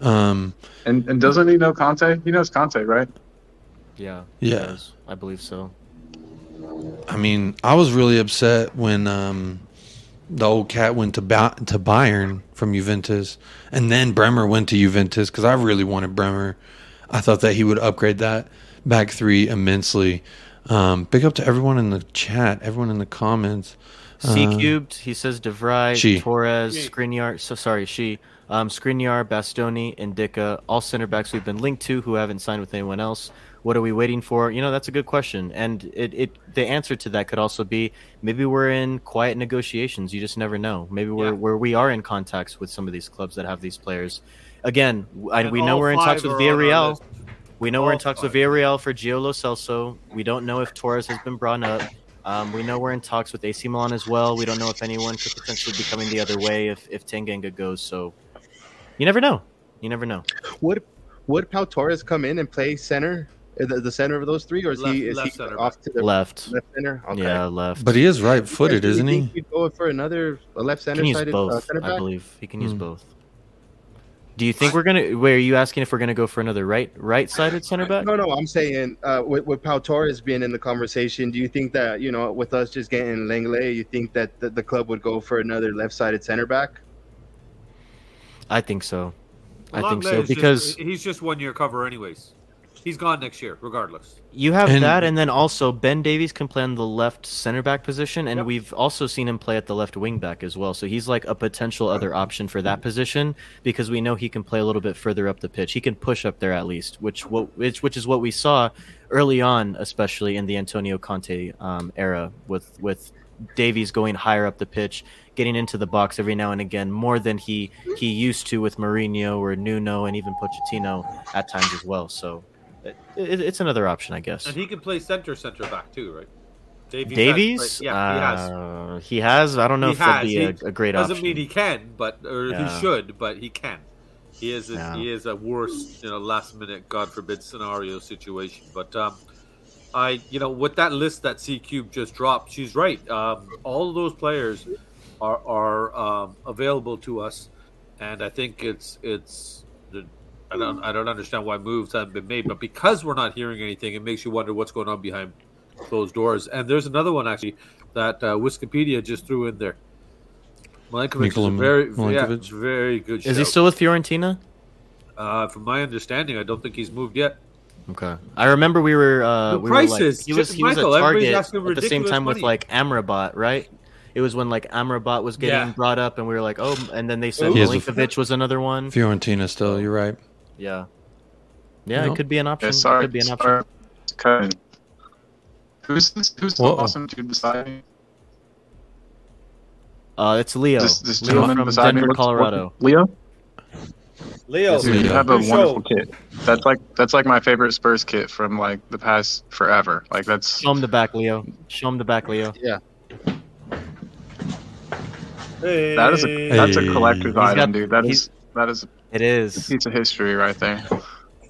Um, and and doesn't he know Conte? He knows Conte, right? Yeah. Yeah. I believe so. I mean, I was really upset when um, the old cat went to ba- to Bayern from Juventus, and then Bremer went to Juventus because I really wanted Bremer. I thought that he would upgrade that back three immensely. Um, big up to everyone in the chat, everyone in the comments. C uh, cubed. He says De Vrij, she. Torres, she. Skriniar. So sorry, she. Um, Skriniar, Bastoni, Ndicka, all center backs we've been linked to who haven't signed with anyone else. What are we waiting for? You know, that's a good question, and it, it the answer to that could also be maybe we're in quiet negotiations. You just never know. Maybe we're yeah. where we are in contacts with some of these clubs that have these players. Again, I, we know we're in talks with Villarreal. We know all we're in talks five. with Villarreal for Gio Lo Celso. We don't know if Torres has been brought up. Um, we know we're in talks with AC Milan as well. We don't know if anyone could potentially be coming the other way if, if Tanganga goes. So you never know. You never know. Would would Pau Torres come in and play center, uh, the, the center of those three, or is left, he is he off to the left left center? Okay. Yeah, left. But he is right-footed, isn't he? He'd go for another left center. He can use both. Uh, I believe he can use mm. both. Do you think we're gonna? Where are you asking if we're gonna go for another right right-sided center back? No, no. I'm saying uh, with, with Pau Torres being in the conversation, do you think that you know with us just getting Lenglet, you think that the, the club would go for another left-sided center back? I think so. Well, I think so because just, he's just one year cover, anyways. He's gone next year, regardless. You have and, that, and then also Ben Davies can play on the left center back position, and yep. we've also seen him play at the left wing back as well. So he's like a potential other option for that position because we know he can play a little bit further up the pitch. He can push up there at least, which what which, which is what we saw early on, especially in the Antonio Conte um, era with with Davies going higher up the pitch, getting into the box every now and again, more than he he used to with Mourinho or Nuno and even Pochettino at times as well. So it, it's another option, I guess. And he can play center center back too, right? Davies, Davies? yeah, he has. Uh, he has. I don't know he if has. that'd be a, a, great doesn't option. mean he can, but or yeah. he should, but he can. He is a, yeah. he is a worse, you know, last minute, God forbid, scenario situation. But um, I, you know, with that list that C Cube just dropped, she's right. Um, all of those players are are um, available to us, and I think it's it's I don't I don't understand why moves haven't been made, but because we're not hearing anything, it makes you wonder what's going on behind closed doors. And there's another one actually that uh, Wikipedia just threw in there. Milinkovic is a very Milinkovic. yeah, very good. Shout. Is he still with Fiorentina? Uh, from my understanding, I don't think he's moved yet. Okay, I remember we were uh, the we prices. Were like, he was he Michael, was a target at the same time money. with like Amrabat, right? It was when like Amrabat was getting yeah. brought up, and we were like, oh, and then they said Milinkovic was another one. Fiorentina still, you're right. Yeah. Yeah, it could be an option. Yeah, sorry, it could be an sorry. option. Who's this? Who's the awesome dude beside me? Uh, it's Leo. This, this Leo from Denver, Colorado. Leo. Leo, Dude, you have a wonderful kit. That's like that's like my favorite Spurs kit from like the past forever. Like that's. Show him the back, Leo. Show him the back, Leo. Yeah. Hey. That is a that's a collector's item, got, dude. That is that is it is. It's a piece of history right there.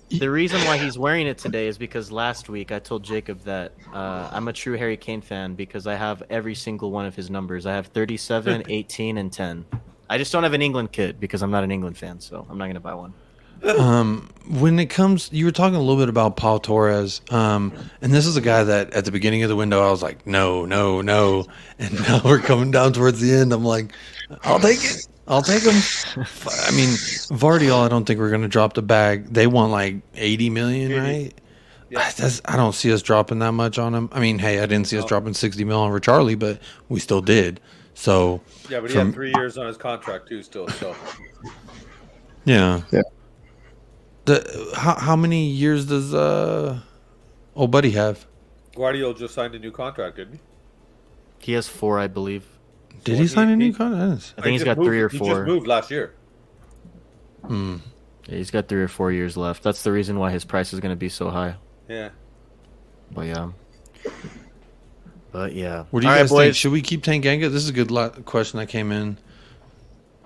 The reason why he's wearing it today is because last week I told Jacob that uh, I'm a true Harry Kane fan because I have every single one of his numbers. I have 37, 18, and 10. I just don't have an England kit because I'm not an England fan, so I'm not going to buy one. Um, when it comes, you were talking a little bit about Pau Torres, um, and this is a guy that at the beginning of the window I was like, no, no, no, and now we're coming down towards the end. I'm like, I'll take it. I'll take them. I mean, Gvardiol, I don't think we're going to drop the bag. They want like 80 million, right? Yeah. I, I, don't see us dropping that much on him. I mean, hey, I didn't see us dropping 60 million on Charlie, but we still did. So yeah, but he from, had three years on his contract too, still. So yeah, yeah. The how how many years does uh old buddy have? Gvardiol just signed a new contract, didn't he? He has four, I believe. Did he sign a new contract? I think he's got moved, three or four. He just moved last year. Hmm. Yeah, he's got three or four years left. That's the reason why his price is going to be so high. Yeah. But yeah. But yeah. What do you All guys right, think? Should we keep Tanganga? This is a good question that came in.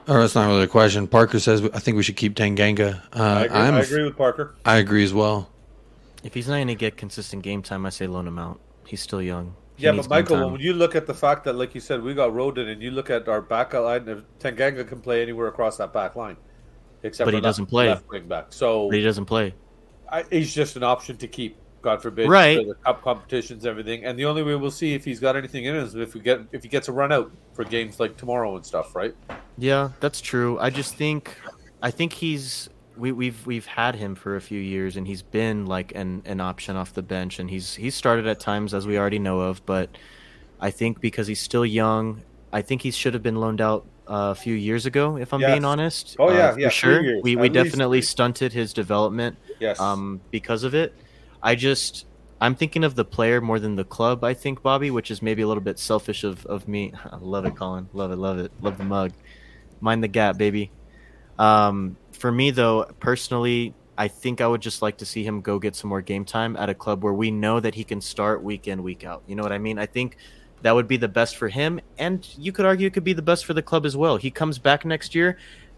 Or it's not really a question. Parker says I think we should keep Tanganga. Uh, I, agree, I agree with Parker. I agree as well. If he's not going to get consistent game time, I say loan him out. He's still young. Yeah, but Michael, when you look at the fact that, like you said, we got Rodon, and you look at our back line, Tanganga can play anywhere across that back line, except but he doesn't left, play left wing back. So but he doesn't play. I, he's just an option to keep. God forbid, right? the cup competitions, everything, and the only way we'll see if he's got anything in is if we get if he gets a run out for games like tomorrow and stuff, right? Yeah, that's true. I just think, I think he's we, we've we've had him for a few years, and he's been like an an option off the bench, and he's he's started at times as we already know of, but I think because he's still young, I think he should have been loaned out uh, a few years ago, if I'm Yes. being honest. Oh, yeah, uh, for yeah, three sure. years, we we definitely three. stunted his development Yes. um, because of it. I just I'm thinking of the player more than the club. I think Bobby, which is maybe a little bit selfish of, of me. I love it, Colin. Love it, love it, love the mug. Mind the gap, baby. Um, for me though, personally, I think I would just like to see him go get some more game time at a club where we know that he can start week in, week out. You know what I mean? I think that would be the best for him, and you could argue it could be the best for the club as well. He comes back next year.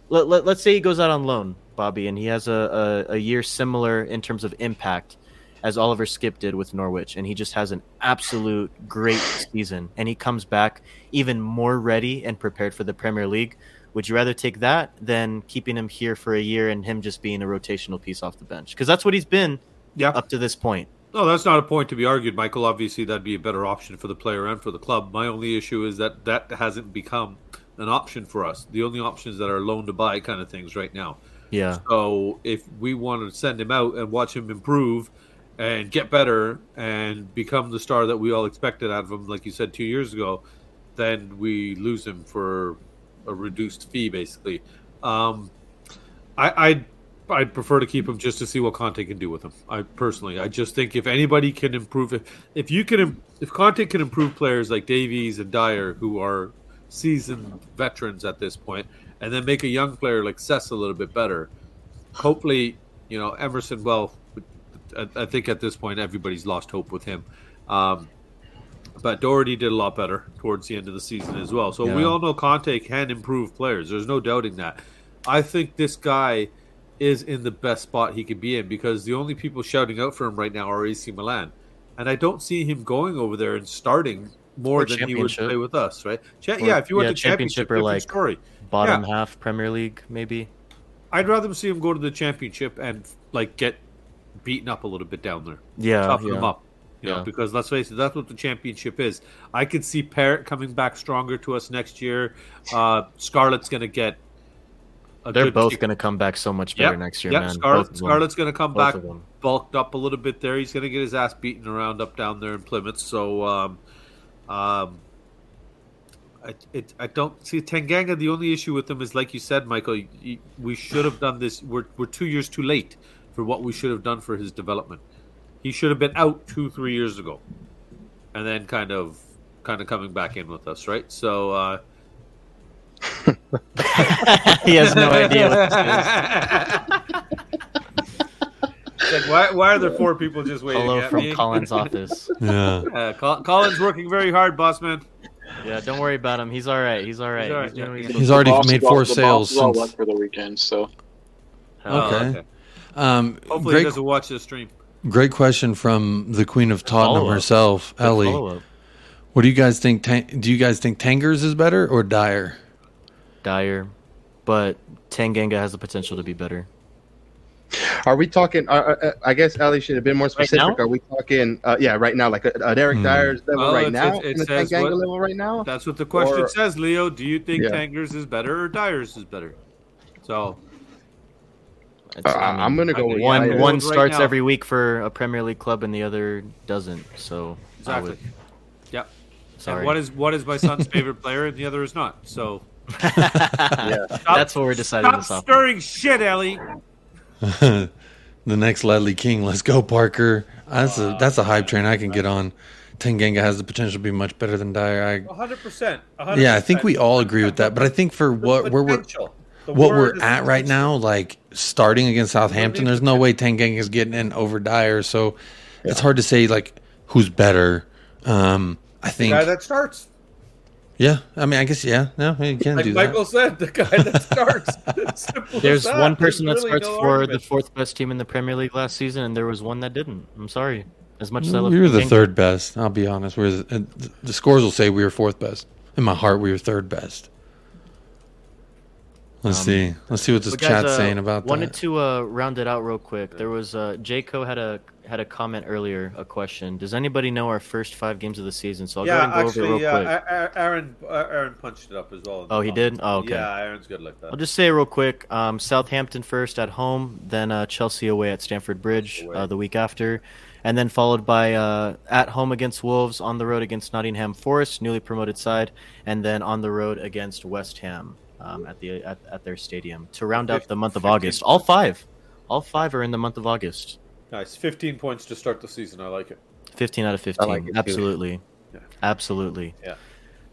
Let, let, let's say he goes out on loan, Bobby, and he has a, a, a year similar in terms of impact as Oliver Skipp did with Norwich, and he just has an absolute great season, and he comes back even more ready and prepared for the Premier League. Would you rather take that than keeping him here for a year and him just being a rotational piece off the bench? Because that's what he's been yeah. up to this point. No, that's not a point to be argued, Michael. Obviously, that'd be a better option for the player and for the club. My only issue is that that hasn't become an option for us. The only options that are loan to buy kind of things right now. Yeah. So if we want to send him out and watch him improve and get better and become the star that we all expected out of him, like you said two years ago, then we lose him for a reduced fee, basically. Um, I, I'd I'd prefer to keep him just to see what Conte can do with him. I personally, I just think if anybody can improve, if if you can, if Conte can improve players like Davies and Dier, who are seasoned veterans at this point, and then make a young player like Cess a little bit better, hopefully, you know, Emerson. Well, I, I think at this point everybody's lost hope with him. Um, but Doherty did a lot better towards the end of the season as well. So we all know Conte can improve players. There's no doubting that. I think this guy is in the best spot he could be in because the only people shouting out for him right now are AC Milan, and I don't see him going over there and starting more Or than he would play with us, right? Cha- Or- yeah, if you went yeah, to championship, championship or, like, story. Bottom Yeah. half Premier League, maybe. I'd rather see him go to the championship and like get beaten up a little bit down there. Yeah, toughen yeah. him up. You know, Yeah. because let's face it, that's what the championship is. I could see Parrott coming back stronger to us next year. Uh, Scarlett's going to get. A They're both going to come back so much better Yep, next year, yep, man. Scarlett. Scarlett's going to come Both back bulked up a little bit there. He's going to get his ass beaten around up down there in Plymouth. So, um, um, I, it, I don't see Tanganga. The only issue with him is, like you said, Michael, y- y- we should have done this. We're, we're two years too late for what we should have done for his development. He should have been out two, three years ago, and then kind of, kind of coming back in with us, right? So, uh, he has no idea what this is. Like, why, why are there four people just waiting Hello at from me? Colin's office. Yeah. Uh, Col- Colin's working very hard, boss man. Yeah, don't worry about him. He's all right. He's all right. all He's right, doing yeah. he's He's already boss made four the sales boss since. for the weekend, so to. Oh, Okay. Um, Hopefully, great, he doesn't watch this stream. Great question from the Queen of Tottenham herself, Good Ellie. follow-up. What do you guys think? Tan- do you guys think Tangers is better or Dier? Dier, but Tanganga has the potential to be better. Are we talking? Uh, uh, I guess Ali should have been more specific. now? Are we talking? Uh, yeah, right now, like a, a Derek Hmm. Dier's level Well, right it's- now, it- it and the says Tanganga what- level right now. That's what the question Or- says, Leo. Do you think Yeah. Tangers is better or Diers is better? So It's- Uh, I mean, I'm gonna go with one. Dier. One starts now. every week for a Premier League club, and the other doesn't. So exactly. would- Yep. sorry. And what is what is my son's favorite player, and the other is not. So yeah, that's what we're deciding stop this off. stirring shit, Ellie. the next Ledley King. Let's go, Parker. That's a that's a hype train I can get on. Tanganga has the potential to be much better than Dier. I, hundred percent. yeah, I think we all agree with that. But I think for what where we're what we're at right now, like starting against Southampton, there's no way Tanganga is getting in over Dier. So it's hard to say like who's better. Um, I The think guy that starts, yeah. I mean, I guess yeah. No, you can like do Michael said, the guy that starts. There's that. one person that really starts no for argument. the fourth best team in the Premier League last season, and there was one that didn't. I'm sorry. As much as I that. love We were the Tanganga. third best. I'll be honest. We're the, uh, the scores will say we were fourth best. In my heart, we were third best. Let's Um, see. Let's see what this But guys, chat's uh, saying about wanted that. Wanted to uh, round it out real quick. There was uh, Jayco had a had a comment earlier, a question. Does anybody know our first five games of the season? So I'll go yeah, ahead and go over actually, it real yeah, quick. A- A- Aaron, uh, Aaron punched it up as well. Oh, he did? Oh, okay. Yeah, Aaron's good like that. I'll just say real quick. Um, Southampton first at home, then uh, Chelsea away at Stamford Bridge uh, the week after, and then followed by uh, at home against Wolves, on the road against Nottingham Forest, newly promoted side, and then on the road against West Ham um, at the at, at their stadium to round out the month of August. All five, all five are in the month of August. Nice, fifteen points to start the season. I like it. Fifteen out of fifteen. Like Absolutely, yeah. absolutely. Yeah,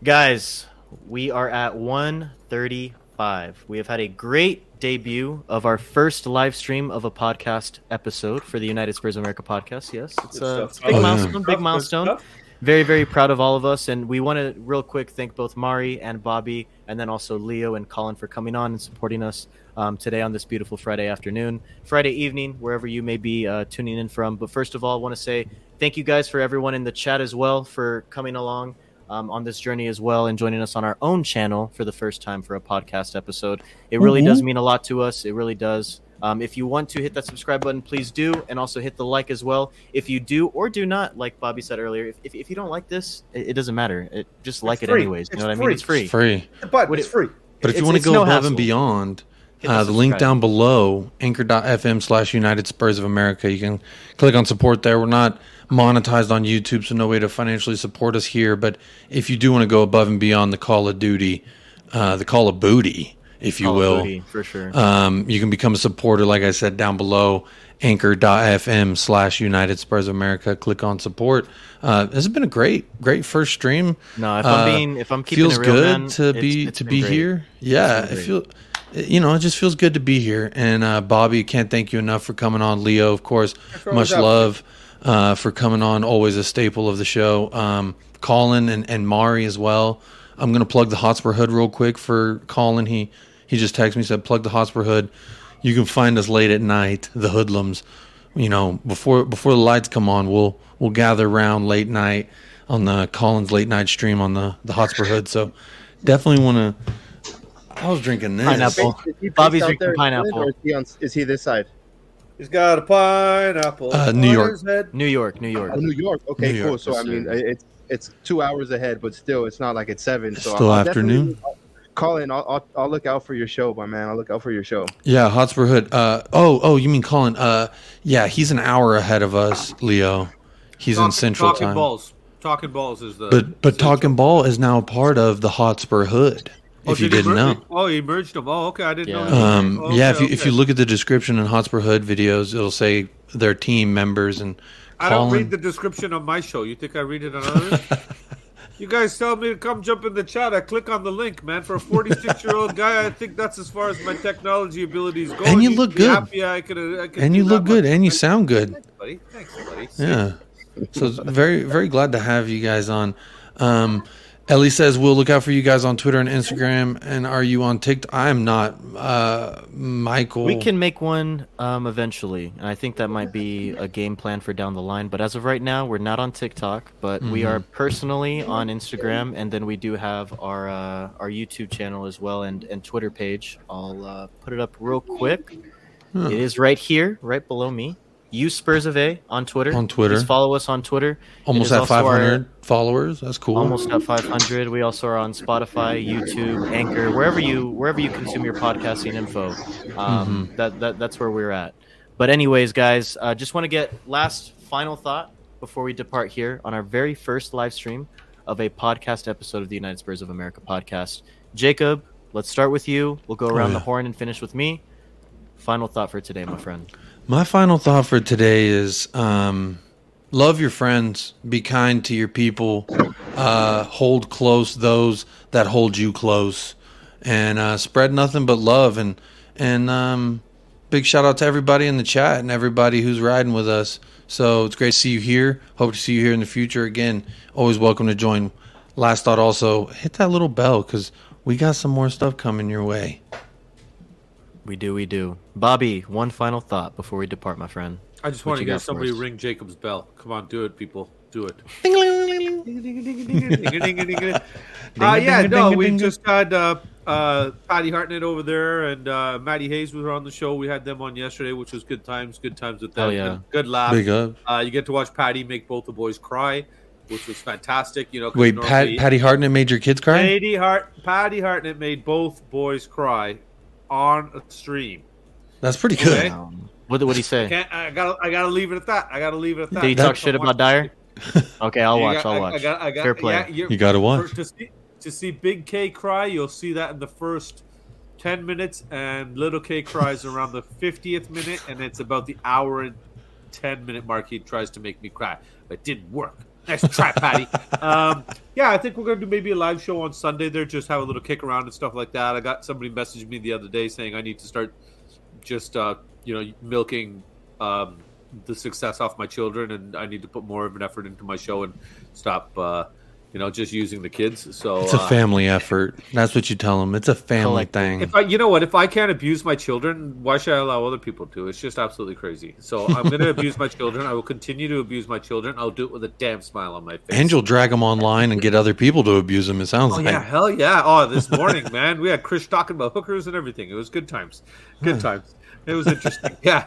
guys, we are at one thirty-five. We have had a great debut of our first live stream of a podcast episode for the United Spurs of America podcast. Yes, it's a, it's a big oh, milestone. Yeah. Big milestone. Very, very proud of all of us, and we want to real quick thank both Mari and Bobby, and then also Leo and Colin for coming on and supporting us um, today on this beautiful Friday afternoon, Friday evening, wherever you may be uh, tuning in from. But first of all, I want to say thank you guys for everyone in the chat as well for coming along um, on this journey as well and joining us on our own channel for the first time for a podcast episode. It really mm-hmm. does mean a lot to us. It really does. Um, if you want to hit that subscribe button, please do, and also hit the like as well. If you do or do not, like Bobby said earlier, if, if, if you don't like this, it, it doesn't matter. It, just like it anyways. You it's know what free. I mean? It's free. It's free. But it's free. But if you want to go no above hassle. and beyond, uh, the link down below, anchor.fm slash United Spurs of America. You can click on support there. We're not monetized on YouTube, so no way to financially support us here. But if you do want to go above and beyond the Call of Duty, uh, the Call of Booty, if you Call will, Booty, for sure, um, you can become a supporter. Like I said, down below, anchor.fm slash United Spurs of America. Click on support. Uh, this has been a great, great first stream. No, if I'm uh, being, if I'm keeping feels it real, good man, to be to be great. here. Yeah, it feels you know, it just feels good to be here. And uh, Bobby, can't thank you enough for coming on. Leo, of course, much love uh, for coming on. Always a staple of the show. Um, Colin and, and Mari as well. I'm gonna plug the Hotspur Hood real quick for Colin. He he just texted me said plug the Hotspur Hood. You can find us late at night, the hoodlums. You know, before before the lights come on, we'll we'll gather around late night on the Collins late night stream on the the Hotspur Hood. So definitely want to I was drinking this. Pineapple. Bobby's drinking pineapple. Is he, on, is he this side? He's got a pineapple. Uh, New York. New York. New York. Oh, New York. Okay, New cool. York, so I mean, it's it's two hours ahead, but still, it's not like it's seven. It's so still I'll afternoon. Call in. I'll, I'll, I'll look out for your show, my man. I'll look out for your show. Yeah, Hotspur Hood. Uh, oh, oh, you mean Colin? Uh, yeah, he's an hour ahead of us, Leo. He's Talk, in Central Time. Talking Time. Balls. Talking Balls is the. But but Talking Ball is now part of the Hotspur Hood. Oh, if you did not know. Oh, he merged them. Oh, okay. I didn't yeah. know. Um, okay, yeah, if you okay. if you look at the description in Hotspur Hood videos, it'll say their team members and. I don't read the description of my show. You think I read it on others? you guys tell me to come jump in the chat. I click on the link, man. For a 46 year old guy, I think that's as far as my technology abilities go. And you look good. Happy I could, I could and you look good, and you sound good. Thanks, buddy. Thanks, buddy. Yeah. so very, very glad to have you guys on. Um, Ellie says we'll look out for you guys on Twitter and Instagram. And are you on TikTok? I am not. Uh, Michael, we can make one um, eventually, and I think that might be a game plan for down the line. But as of right now, we're not on TikTok, but mm-hmm. we are personally on Instagram, and then we do have our uh, our YouTube channel as well and and Twitter page. I'll uh, put it up real quick. Huh. It is right here, right below me. Use Spurs of A on Twitter. On Twitter. Just follow us on Twitter. Almost at 500 our, followers. That's cool. Almost at 500. We also are on Spotify, YouTube, Anchor, wherever you wherever you consume your podcasting info. Um, mm-hmm. that, that that's where we're at. But anyways, guys, uh, just want to get last final thought before we depart here on our very first live stream of a podcast episode of the United Spurs of America podcast. Jacob, let's start with you. We'll go around oh, yeah. the horn and finish with me. Final thought for today, my friend. My final thought for today is um, love your friends, be kind to your people, uh, hold close those that hold you close, and uh, spread nothing but love. And and um, big shout out to everybody in the chat and everybody who's riding with us. So it's great to see you here. Hope to see you here in the future again. Always welcome to join. Last thought also hit that little bell because we got some more stuff coming your way. We do, we do. Bobby, one final thought before we depart, my friend. I just want to hear somebody ring Jacob's bell. Come on, do it, people. Do it. uh, yeah, no, we just had uh, uh, Patty Hartnett over there and uh, Maddie Hayes was on the show. We had them on yesterday, which was good times. Good times with them. Oh, yeah. Good, good laugh. Big up. Uh, you get to watch Patty make both the boys cry, which was fantastic. You know, wait, Pat, Patty Hartnett made your kids cry. Patty Hart, Patty Hartnett made both boys cry on a stream. That's pretty good. Okay? What did he say? I, I gotta I gotta leave it at that. I gotta leave it at that. Did he talk shit about Dier? Okay, I'll watch. Got, I'll watch. I, I got, I got, Fair play. Yeah, You gotta watch. To see, to see Big K cry, you'll see that in the first ten minutes, and Little K cries around the fiftieth minute, and it's about the hour and ten minute mark. He tries to make me cry, but it didn't work. Nice try, Patty. um, yeah, I think we're gonna do maybe a live show on Sunday there, just have a little kick around and stuff like that. I got somebody messaged me the other day saying I need to start just uh, you know milking um, the success off my children, and I need to put more of an effort into my show and stop, uh, you know, just using the kids. So It's a uh, family effort. That's what you tell them. It's a family thing. if I, you know what, if I can't abuse my children, why should I allow other people to? It's just absolutely crazy. So I'm going to abuse my children. I will continue to abuse my children. I'll do it with a damn smile on my face. And you'll drag them online and get other people to abuse them. It sounds Oh like. yeah, hell yeah! Oh, this morning, man, we had Chris talking about hookers and everything. It was good times, good times. It was interesting. yeah,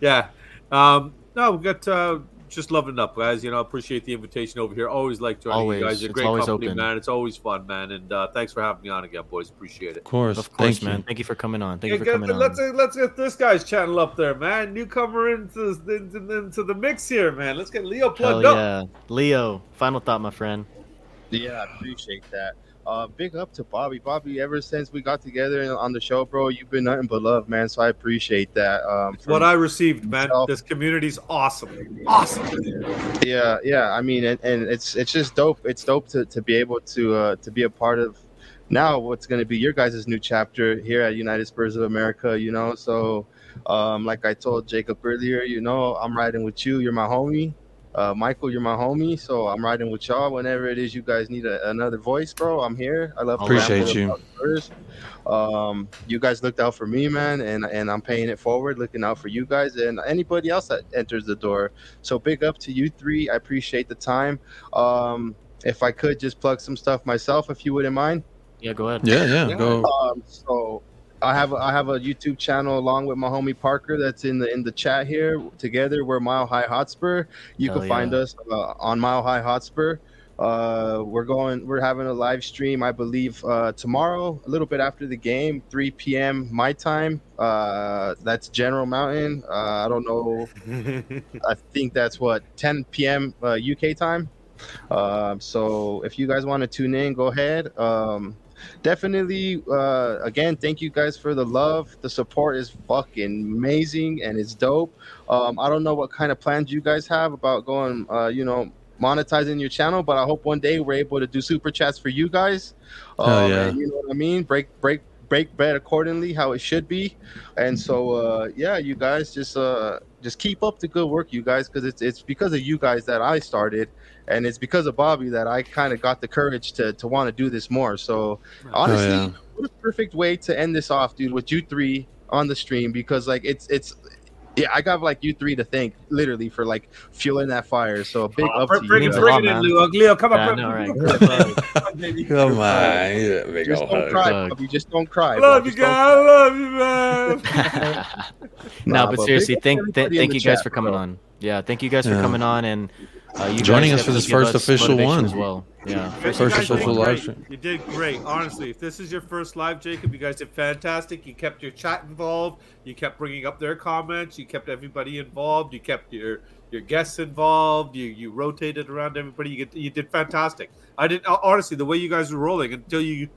yeah. Um, no, we got uh, just loving it up, guys. You know, appreciate the invitation over here. Always like joining Always. you guys. You're It's great company, open. man. It's always fun, man. And uh, thanks for having me on again, boys. Appreciate it. Of course. Of course, Thank man. you. Thank you for coming on. Thank Hey, you for coming the- on. let's let's get this guy's channel up there, man. Newcomer into into, into the mix here, man. Let's get Leo Hell plugged up. yeah, Leo. Final thought, my friend. Yeah, I appreciate that. Uh, big up to Bobby. Bobby, ever since we got together on the show, bro, you've been nothing but love, man. So I appreciate that. Um, What I received, man. Myself. This community's awesome, awesome. yeah, yeah. I mean, and, and it's it's just dope. It's dope to, to be able to uh, to be a part of now what's going to be your guys' new chapter here at United Spurs of America. You know, so um, like I told Jacob earlier, you know, I'm riding with you. You're my homie. Uh, Michael, you're my homie, so I'm riding with y'all. Whenever it is you guys need a, another voice, bro, I'm here. I love to Appreciate you. about Um, you guys looked out for me, man, and and I'm paying it forward, looking out for you guys and anybody else that enters the door. So big up to you three. I appreciate the time. Um, if I could just plug some stuff myself, if you wouldn't mind. Yeah, go ahead. Yeah, yeah. Yeah. Go. Um, so I have a, I have a YouTube channel along with my homie Parker that's in the in the chat here. Together we're Mile High Hotspur. You Hell can find us uh, on Mile High Hotspur. Uh, we're going. We're having a live stream, I believe, uh, tomorrow, a little bit after the game, 3 p.m. my time. Uh, that's General Mountain. Uh, I don't know. I think that's what 10 p.m. Uh, UK time. Um, so if you guys want to tune in, go ahead. Um, definitely. Uh, again, thank you guys for the love. The support is fucking amazing and it's dope. Um, I don't know what kind of plans you guys have about going. Uh, you know. Monetizing your channel, but I hope one day we're able to do super chats for you guys. Um, yeah. and you know what I mean? Break, break, break bread accordingly, how it should be. And so, uh, yeah, you guys just uh, just keep up the good work, you guys, because it's it's because of you guys that I started, and it's because of Bobby that I kind of got the courage to to want to do this more. So honestly, oh, yeah. what a perfect way to end this off, dude, with you three on the stream because like it's it's. Yeah, I got like you three to thank, literally, for like fueling that fire. So a big Oh, up bring, to bring you. it, bring it in, man. Leo. Leo, come Yeah, on. I bring- know, right? Come on. Yeah, big Just don't hug. cry, Bobby. Just don't cry. I bro. love you, Just. I love you, man. no, Nah, but but seriously, thank th- thank you guys chat, for coming bro. on. Yeah, thank you guys for Yeah. coming on and uh, you Joining us for this first official one. as well. Yeah, First First official live stream. You did great, honestly. If this is your first live, Jacob, you guys did fantastic. You kept your chat involved. You kept bringing up their comments. You kept everybody involved. You kept your your guests involved. You you rotated around everybody. You get, you did fantastic. I didn't honestly the way you guys were rolling until you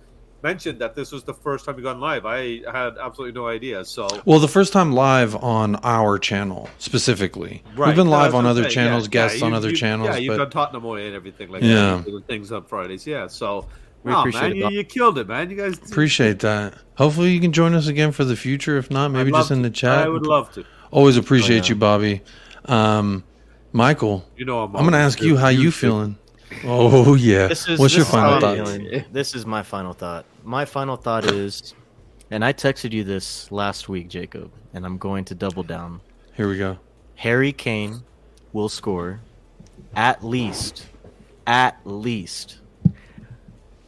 mentioned that this was the first time you've gone live. I had absolutely no idea. So Well, the first time live on our channel specifically. Right. We've been live on other saying. channels, Yeah, guests yeah, on you- other you- channels. Yeah, you've but done Tottenham Away and everything like Yeah. that. Doing things on Fridays. Yeah. So We Aw, appreciate man, it, You, you killed it, man. You guys appreciate that. Hopefully, you can join us again for the future. If not, maybe just in the to. chat. I would love to. Always appreciate Oh, yeah. you, Bobby. Um, Michael, You know, I'm. I'm going to ask you how you feeling. Oh yeah. This is, What's your this is how final I'm feeling. This is my final thought. My final thought is, and I texted you this last week, Jacob, and I'm going to double down. Here we go. Harry Kane will score at least, at least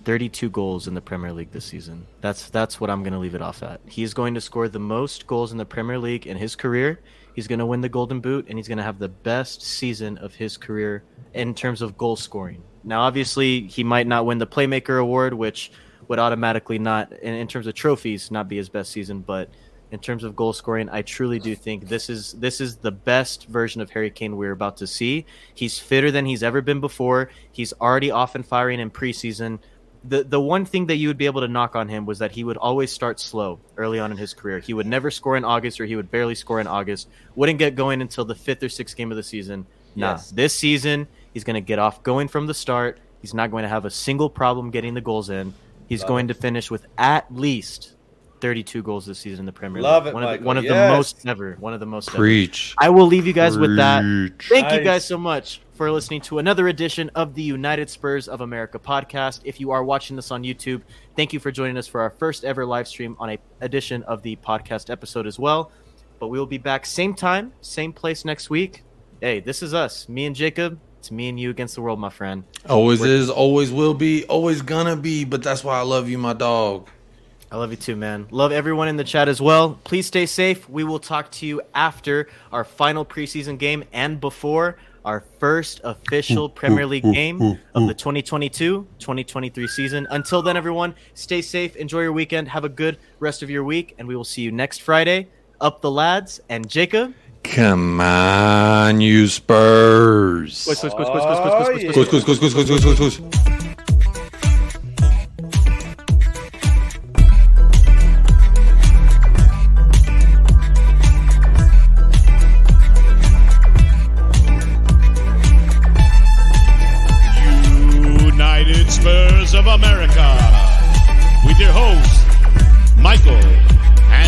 32 goals in the Premier League this season. That's that's what I'm going to leave it off at. He's going to score the most goals in the Premier League in his career. He's going to win the Golden Boot and he's going to have the best season of his career in terms of goal scoring. Now, obviously, he might not win the Playmaker Award, which would automatically not, in, in terms of trophies, not be his best season. But in terms of goal scoring. I truly do think this is this is the best version of Harry Kane we're about to see. He's fitter than he's ever been before. He's already off and firing in preseason. The the one thing that you would be able to knock on him was that he would always start slow early on in his career. He would never score in August or he would barely score in August. Wouldn't get going until the 5th or 6th game of the season. Nah, Yes. this season he's going to get off going from the start. He's not going to have a single problem getting the goals in. He's Love going to finish with at least 32 goals this season in the Premier League. Love it, one of, the, one of Yes. the most ever. One of the most ever. Preach. I will leave you guys with that. Preach. Thank you guys so much for listening to another edition of the United Spurs of America podcast. If you are watching this on YouTube, thank you for joining us for our first ever live stream on a edition of the podcast episode as well. But we will be back same time, same place next week. Hey, this is us, me and Jacob. It's me and you against the world, my friend. Always is, always will be, always gonna be. But that's why I love you, my dog. I love you too, man. Love everyone in the chat as well. Please stay safe. We will talk to you after our final preseason game and before our first official Premier League game of the 2022-2023 season. Until then, everyone, stay safe. Enjoy your weekend. Have a good rest of your week, and we will see you next Friday. Up the lads and Jacob. Come on, you Spurs. Of America. With your host, Michael